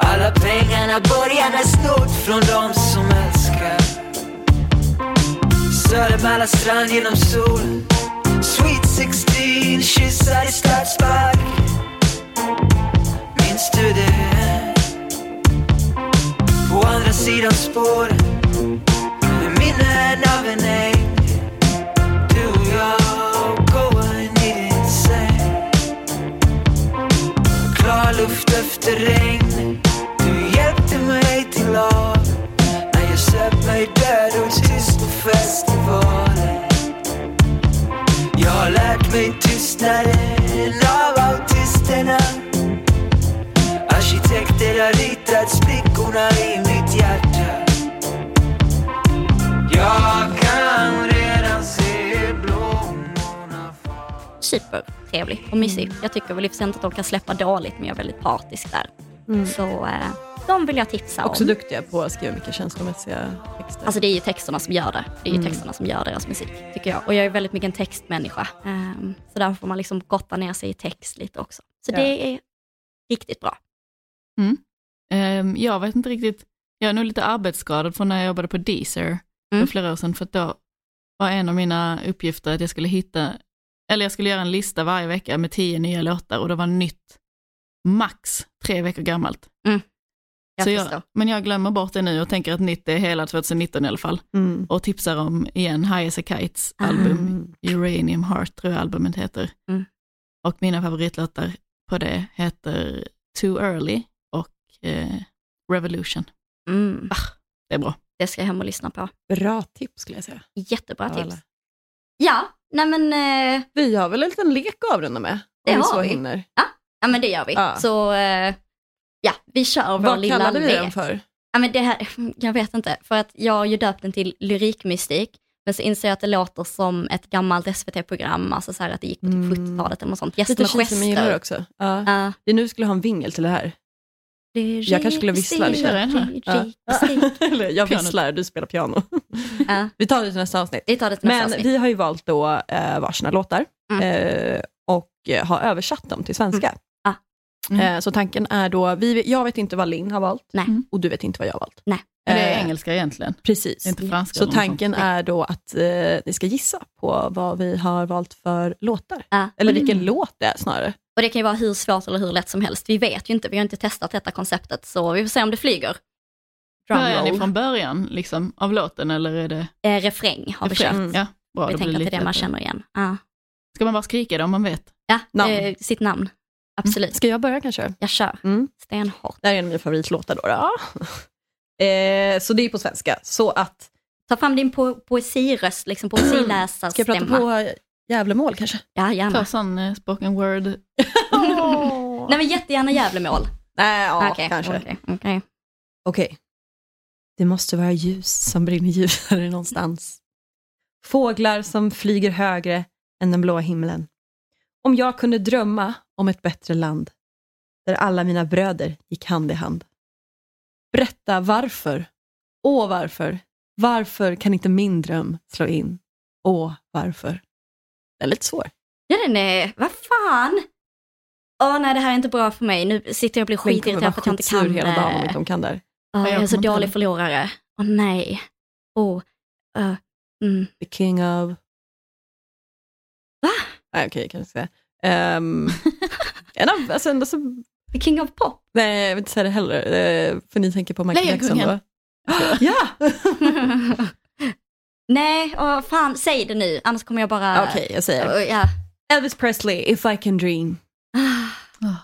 Alla pengarna borgarna snott från de som älskar Södermälarstrand genom solen. Sweet 16, kyssar i Stadspark. Minns du det? På andra sidan spåren. Minnen av en äng. Du och jag going insane Klar luft efter regn. Du hjälpte mig till lag. När jag söp mig mig tystnaden av autisterna Arkitekter har ritat sprickorna i mitt hjärta Jag kan redan se blommorna Supertrevlig och mysig. Jag tycker väl i och för sig inte att de kan släppa dåligt, men jag är väldigt partisk där. Så eh, de vill jag tipsa Också om. duktiga på att skriva mycket känslomässiga texter. Alltså det är ju texterna som gör det. Det är ju Mm. texterna som gör deras musik, tycker jag. Och jag är väldigt mycket en textmänniska. Ehm, så därför får man liksom gotta ner sig i text lite också. Så Ja. det är riktigt bra. Ehm, jag vet inte riktigt, jag är nog lite arbetsskadad från när jag jobbade på Deezer Mm. för flera år sedan, för då var en av mina uppgifter att jag skulle hitta, eller jag skulle göra en lista varje vecka med tio nya låtar och det var nytt max tre veckor gammalt. Jag Så jag, men jag glömmer bort det nu och tänker att nytt är hela 2019 i alla fall. Mm. Och tipsar om igen High as a Kites Ah. album, Uranium Heart tror jag albumet heter. Mm. Och mina favoritlåtar på det heter Too Early och eh, Revolution. Mm, Det är bra. det ska jag hem och lyssna på. Bra tips skulle jag säga. Jättebra tips. alla. Ja, nej men, eh, Vi har väl en liten lek att avrunda med? Om Det vi har så vi. hinner. ja, men det gör vi. Ja. Så eh, ja, vi kör vår Vad lilla kallade vi lek. den för? Ja, men det här, jag vet inte, för att jag har ju döpt den till lyrikmystik, men så inser jag att det låter som ett gammalt SVT-program, alltså så att det gick på typ Mm. 70-talet eller något sånt. Gäster Lite med jag gillar gester. också. Ja. Ja, Det nu vi skulle ha en vingel till det här. Jag kanske skulle vissla lite. Eller jag visslar, du spelar piano. Ja, Vi tar det till nästa avsnitt. vi tar det till nästa Men avsnitt. vi har ju valt då eh, varsina låtar Mm. eh, och har översatt dem till svenska. Ah. Mm. Eh, så tanken är då, vi, jag vet inte vad Linn har valt Nej. Mm. och du vet inte vad jag har valt. Nej. Det är Eh, engelska egentligen, Precis. inte franska. Så tanken sånt. är då att eh, ni ska gissa på vad vi har valt för låtar. Ja, Eller det, vilken låt det är snarare. och det kan ju vara hur svårt eller hur lätt som helst. Vi vet ju inte, vi har inte testat detta konceptet, så vi får se om det flyger. Börjar ni från början liksom, av låten eller är det Eh, refräng har vi refräng? kört. Mm. Ja, bra, vi tänker att det är det man känner igen. Ja, Ska man bara skrika det om man vet? ja Namn. Eh, sitt namn. Absolut. Ska jag börja kanske? Jag kör. Mm. Stenhårt. Det här är en av mina favoritlåtar då. då. Eh, så det är på svenska. Så att, Ta fram din po poesiröst, liksom poesiläsarstämma. ska jag prata på Gävlemål kanske? Ja, Ta gärna. sån eh, spoken word. Nej men jättegärna Gävlemål. Nej, ja, Okej, kanske. okej, okej. Okej. Det måste vara ljus som brinner ljusare någonstans. Fåglar som flyger högre än den blåa himlen. Om jag kunde drömma om ett bättre land, där alla mina bröder gick hand i hand. Berätta varför. Åh, varför. Varför kan inte min dröm slå in? Åh, varför. Det är lite svår. Ja den är, vad fan? Åh nej det här är inte bra för mig. Nu sitter jag och blir skitirriterad för att jag inte kan hela dagen om det. inte de kan där. Åh, jag jag är så dålig förlorare. Åh nej. Åh. Uh, mm. The king of... Nej, okej, jag kan inte säga. Um, en av, alltså, ändå så The King of Pop. Nej, jag vill inte säga det heller, eh, för ni tänker på Michael Jackson då. Ja! nej, åh, fan säg det nu, annars kommer jag bara... Okej, jag säger. Åh, ja. Elvis Presley, If I Can Dream. Ah. Ah.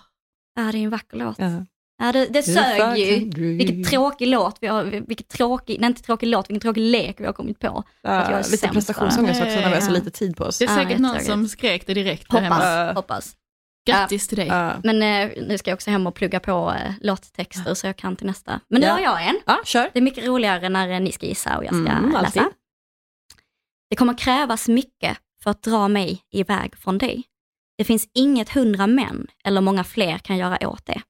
Ja, det är en vacker låt. Ja. Ja, det, det sög ju. Vilken tråkig låt vi har, vilket tråkig, nej inte tråkig låt, vilken tråkig lek vi har kommit på. att jag är Ja, lite prestationsångest också när vi har så Ja. lite tid på oss. Det är säkert någon jättetråkigt. som skrek det direkt Hoppas, hemma. Ja. hoppas. Grattis till dig. Ja, Men eh, nu ska jag också hem och plugga på eh, låttexter så jag kan till nästa. Men nu Ja. har jag en. ja kör. Det är mycket roligare när eh, ni ska gissa och jag ska Mm, alltid. läsa. Det kommer krävas mycket för att dra mig iväg från dig. Det finns inget hundra män eller många fler kan göra åt det.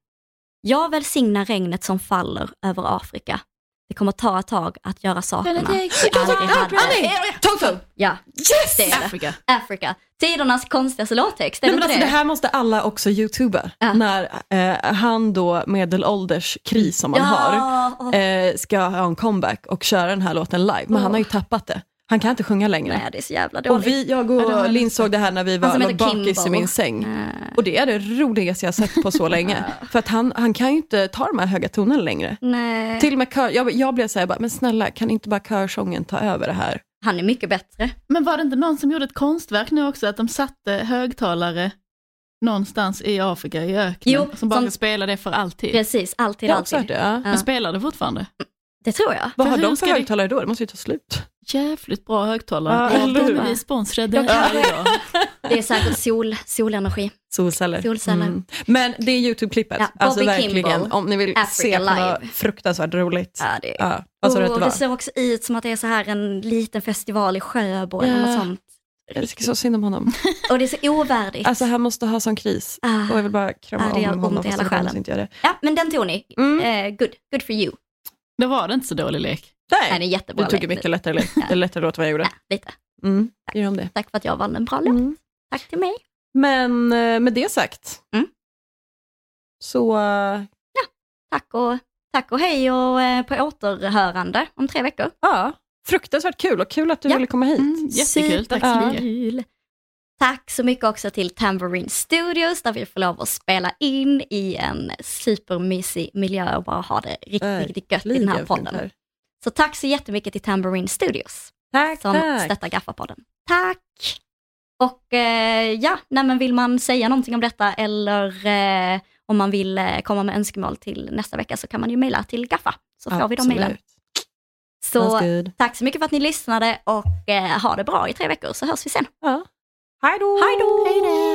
Jag välsignar regnet som faller över Afrika. Det kommer ta ett tag att göra sakerna vi aldrig hade. Toto! Ja, Yes! det är det. Afrika. Afrika. Tidernas konstigaste låttext, är Nej, men alltså, det det? här måste alla också youtuba. Ja. När eh, han då medelålders kris som man har åh. eh, ska ha en comeback och köra den här låten live. Men han har ju tappat det. Han kan inte sjunga längre. Nej, det är så jävla dåligt. Och vi, jag och Linn såg det här när vi Han var bakis i min säng. Eh, Och det är det roligaste jag sett på så länge. För att han, han kan ju inte ta de här höga tonerna längre. nej. Till och med kör, jag, jag blev såhär, bara, men snälla kan inte bara körsången ta över det här? Han är mycket bättre. Men var det inte någon som gjorde ett konstverk nu också, att de satte högtalare någonstans i Afrika, i öknen, Jo, som bara som- spelade det för alltid? Precis, alltid, Jag också alltid. det. Ja. Ja. Men spelar det fortfarande? Det tror jag. Vad För har de ska för det- högtalare då? Det måste ju ta slut. Jävligt bra högtalare. Ja, de är sponsrade Jag kan- här idag. Det är säkert sol, solenergi. Solceller. Mm. Solceller. Men det är YouTube-klippet. Ja, alltså Bobby verkligen, Kimball, om ni vill Africa se på något Live. fruktansvärt roligt. Ja, det, Ja, vad att det det ser också ut som att det är så här en liten festival i Sjöbo eller Ja. något sånt. Jag tycker så synd om honom. Och det är så ovärdigt. Alltså han måste ha sån kris. Ah. Och jag vill bara krama Ja, det gör om honom ont i hela själen. det. Ja, men den tog ni. Mm. Eh, good. good for you. Då var det inte så dålig lek. Nej, det är jättebra du tog lek. mycket lättare, lek. Ja. lättare låt vad jag gjorde. Ja, lite. Mm. Gör om det. Tack för att jag valde en bra låt. Mm. Tack till mig. Men eh, med det sagt, Mm. så eh, Tack och, tack och hej och eh, på återhörande om tre veckor. ja, fruktansvärt kul och kul att du Ja. ville komma hit. Mm, jättekul, tack så mycket. Tack så mycket också till Tambourine Studios där vi får lov att spela in i en supermysig miljö och bara ha det riktigt, riktigt gött i den här podden. här. Så tack så jättemycket till Tambourine Studios Tack, som tack. stöttar Gaffa-podden. Tack! Och eh, ja, nej, men vill man säga någonting om detta eller eh, om man vill eh, komma med önskemål till nästa vecka så kan man ju mejla till Gaffa så får vi de mejlen. Absolut. Så tack så mycket för att ni lyssnade och eh, ha det bra i tre veckor så hörs vi sen. Ja. Hej då! Hej då!